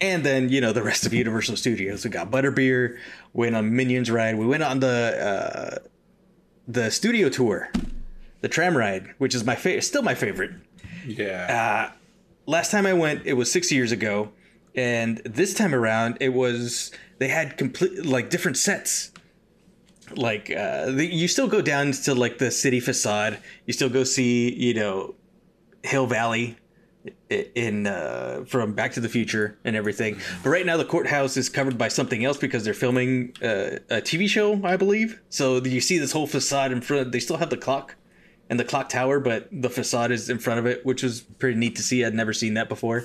And then you know the rest of Universal Studios. We got Butterbeer, went on Minions ride. We went on the uh, the studio tour, the tram ride, which is my favorite, still my favorite. Yeah. Uh, Last time I went, it was six years ago, and this time around, it was they had complete like different sets. Like uh, the, you still go down to like the city facade. You still go see you know Hill Valley in uh, from Back to the Future and everything. But right now the courthouse is covered by something else because they're filming uh, a TV show, I believe. So you see this whole facade in front. They still have the clock and the clock tower, but the facade is in front of it, which was pretty neat to see. I'd never seen that before.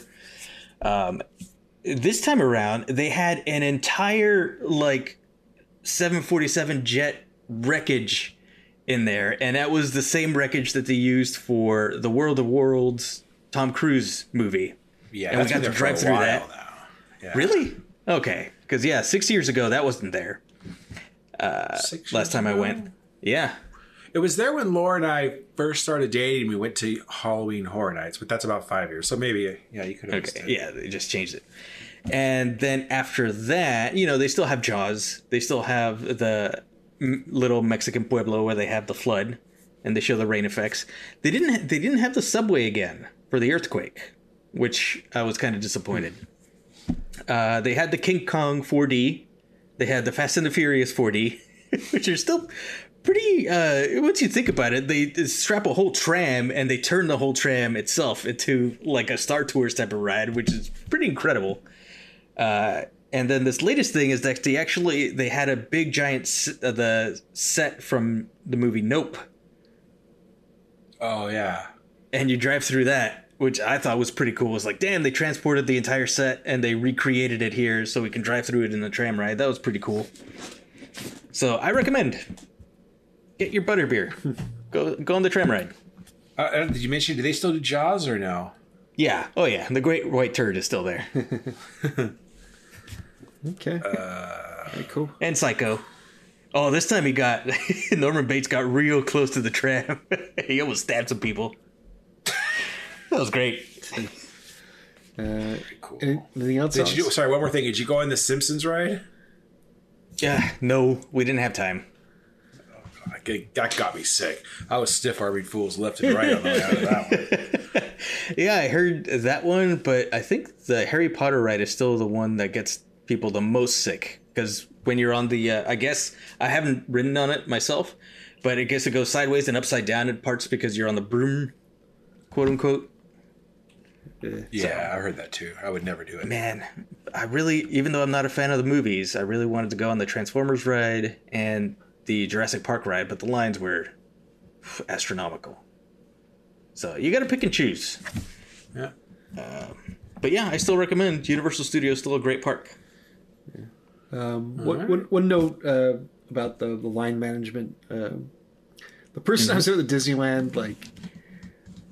Um, this time around, they had an entire like 747 jet wreckage in there, and that was the same wreckage that they used for the World of Worlds Tom Cruise movie. yeah. and we got to drive through that. Yeah. Really? Okay, because yeah, six years ago that wasn't there. Uh, six Last years time I went, yeah, It was there when Laura and I first started dating. We went to Halloween Horror Nights, but that's about five years. So maybe, yeah, you could have. Okay, yeah, they just changed it. And then after that, you know, they still have Jaws. They still have the m- little Mexican pueblo where they have the flood, and they show the rain effects. They didn't. They didn't have the subway again for the earthquake, which I was kind of disappointed. Uh, they had the King Kong 4D. They had the Fast and the Furious 4D, which are still pretty. Uh, once you think about it, they strap a whole tram and they turn the whole tram itself into like a Star Tours type of ride, which is pretty incredible. Uh, and then this latest thing is that they actually they had a big giant s- uh, the set from the movie Nope, Oh yeah. and you drive through that, which I thought was pretty cool. It's like, damn, they transported the entire set and they recreated it here so we can drive through it in the tram ride. That was pretty cool. So I recommend get your butterbeer, go go on the tram ride. Uh, uh, did you mention? Do they still do Jaws or no? Yeah, oh yeah, the great white turd is still there, Okay. Very cool. and Psycho. Oh, this time he got Norman Bates got real close to the tram. he almost stabbed some people. That was great. Uh, Cool. anything else? Did you do? Sorry, one more thing. Did you go on the Simpsons ride? Yeah, no, we didn't have time. I get- That got me sick. I was stiff arming fools left and right on the way out of that one. Yeah, I heard that one, but I think the Harry Potter ride is still the one that gets people the most sick because when you're on the, uh, I guess I haven't ridden on it myself, but I guess it goes sideways and upside down in parts because you're on the broom, quote unquote. Yeah, I heard that too. I would never do it. Man, I really, even though I'm not a fan of the movies, I really wanted to go on the Transformers ride and the Jurassic Park ride, but the lines were astronomical. So you got to pick and choose. Yeah. But yeah, I still recommend Universal Studios. Still a great park. Um, one, one, one note uh, about the, the line management. Um, the person I was with at Disneyland like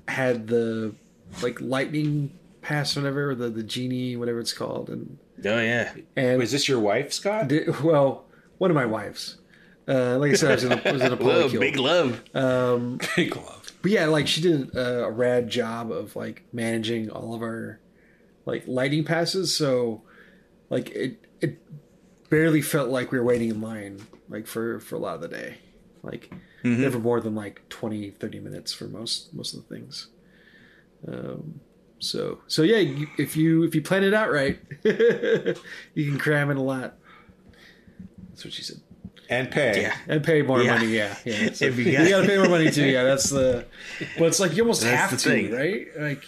had the like lightning pass, whatever the the genie, whatever it's called, and Oh yeah. and Was this your wife, Scott? di- well, one of my wives. Uh, like I said, I was in a, was in a big love. Big love. But yeah, like she did a, a rad job of like managing all of our like lighting passes. So like it it barely felt like we were waiting in line like for for a lot of the day. Like never more than like 20 30 minutes for most most of the things. Um so so yeah, you, if you if you plan it out right, you can cram in a lot. That's what she said. And pay. Yeah. And pay more Yeah. money, yeah. Yeah. So If you you, got- gotta pay more money too, yeah. That's the but it's like you almost That's have to, thing. right? Like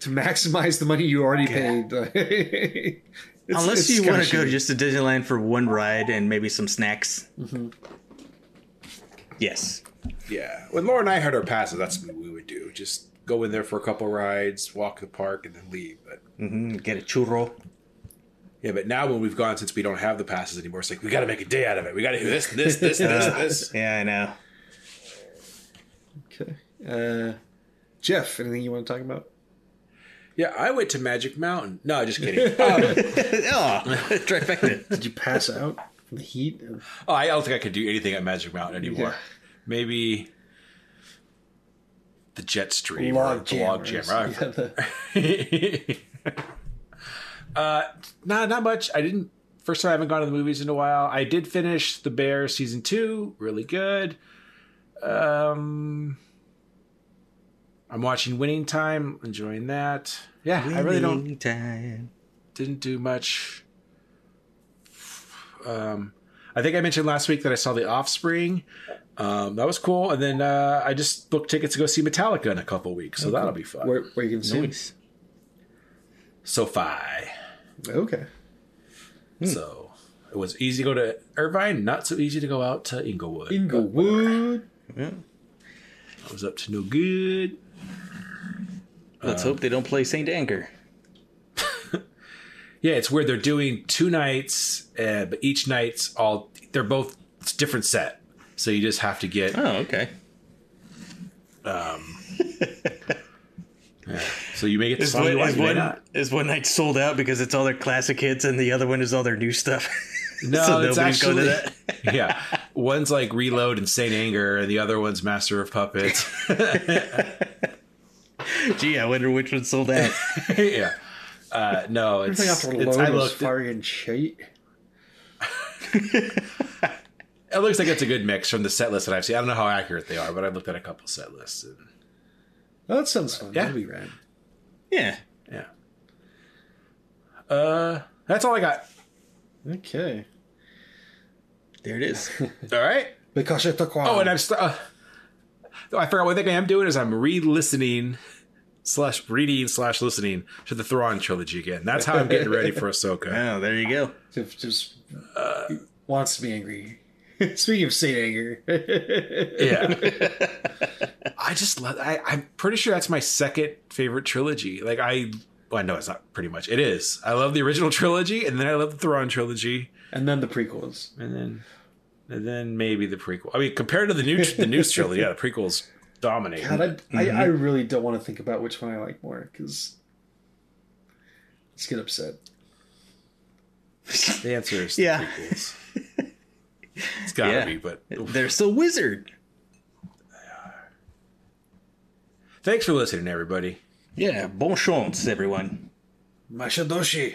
to maximize the money you already paid. It's- Unless it's you want to go just to Disneyland for one ride and maybe some snacks. Mm-hmm. Yes. Yeah. When Laura and I had our passes, that's what we would do. Just go in there for a couple rides, walk the park, and then leave. But hmm Get a churro. yeah, but now when we've gone since we don't have the passes anymore, it's like we got to make a day out of it. We got to do this, this, this, this, this. Yeah, I know. Okay. Uh Jeff, anything you want to talk about? Yeah, I went to Magic Mountain. No, just kidding. Um, oh, trifecta. Did you pass out from the heat? oh, I don't think I could do anything at Magic Mountain anymore. Yeah. Maybe the jet stream Log or the log jam. jammers. right? Yeah, the- uh, nah, not much. I didn't. First time I haven't gone to the movies in a while. I did finish The Bear season two. Really good. Um, I'm watching Winning Time. Enjoying that. Yeah, I really don't. Time. Didn't do much. Um, I think I mentioned last week that I saw The Offspring. Um, that was cool. And then uh, I just booked tickets to go see Metallica in a couple weeks, so that'll be fun. where where you going to see? SoFi. Okay. So it was easy to go to Irvine, not so easy to go out to Inglewood. Inglewood. Yeah. I was up to no good. Let's hope they don't play St. Anger. Yeah, it's where they're doing two nights, uh, but each night's all they're both it's a different set. So you just have to get. Oh, okay. Um. So you may get the Is song one, you want, is, you one, not. is one night sold out because it's all their classic hits and the other one is all their new stuff? No, So it's going actually to that? yeah. One's like Reload and St. Anger, and the other one's Master of Puppets. Gee, I wonder which one sold out. yeah. Uh, no, it's, it's I looked. fucking shite. It looks like it's a good mix from the set list that I've seen. I don't know how accurate they are, but I looked at a couple set lists. And, Oh, that sounds fun. Yeah. That'd be rad. yeah. yeah. Uh, that's all I got. Okay. There it is. All right. Because it took Oh, and I'm. St- uh, I forgot one thing I am doing is I'm re-listening slash reading slash listening to the Thrawn trilogy again. That's how I'm getting ready for Ahsoka. Oh, there you go. Just, just wants to be angry. Speaking of St. Anger, Yeah. I just love. I, I'm pretty sure that's my second favorite trilogy. Like I, well, no, it's not. Pretty much, it is. I love the original trilogy, and then I love the Thrawn trilogy, and then the prequels. and then, and then maybe the prequel. I mean, compared to the new the new trilogy, yeah, the prequels dominate. God, I, I, mm-hmm. I really don't want to think about which one I like more because let's get upset. The answer is Yeah. prequels. It's gotta Yeah. be, but They're still wizard. thanks for listening, everybody. Yeah, bon chance, everyone. Mashadoshi.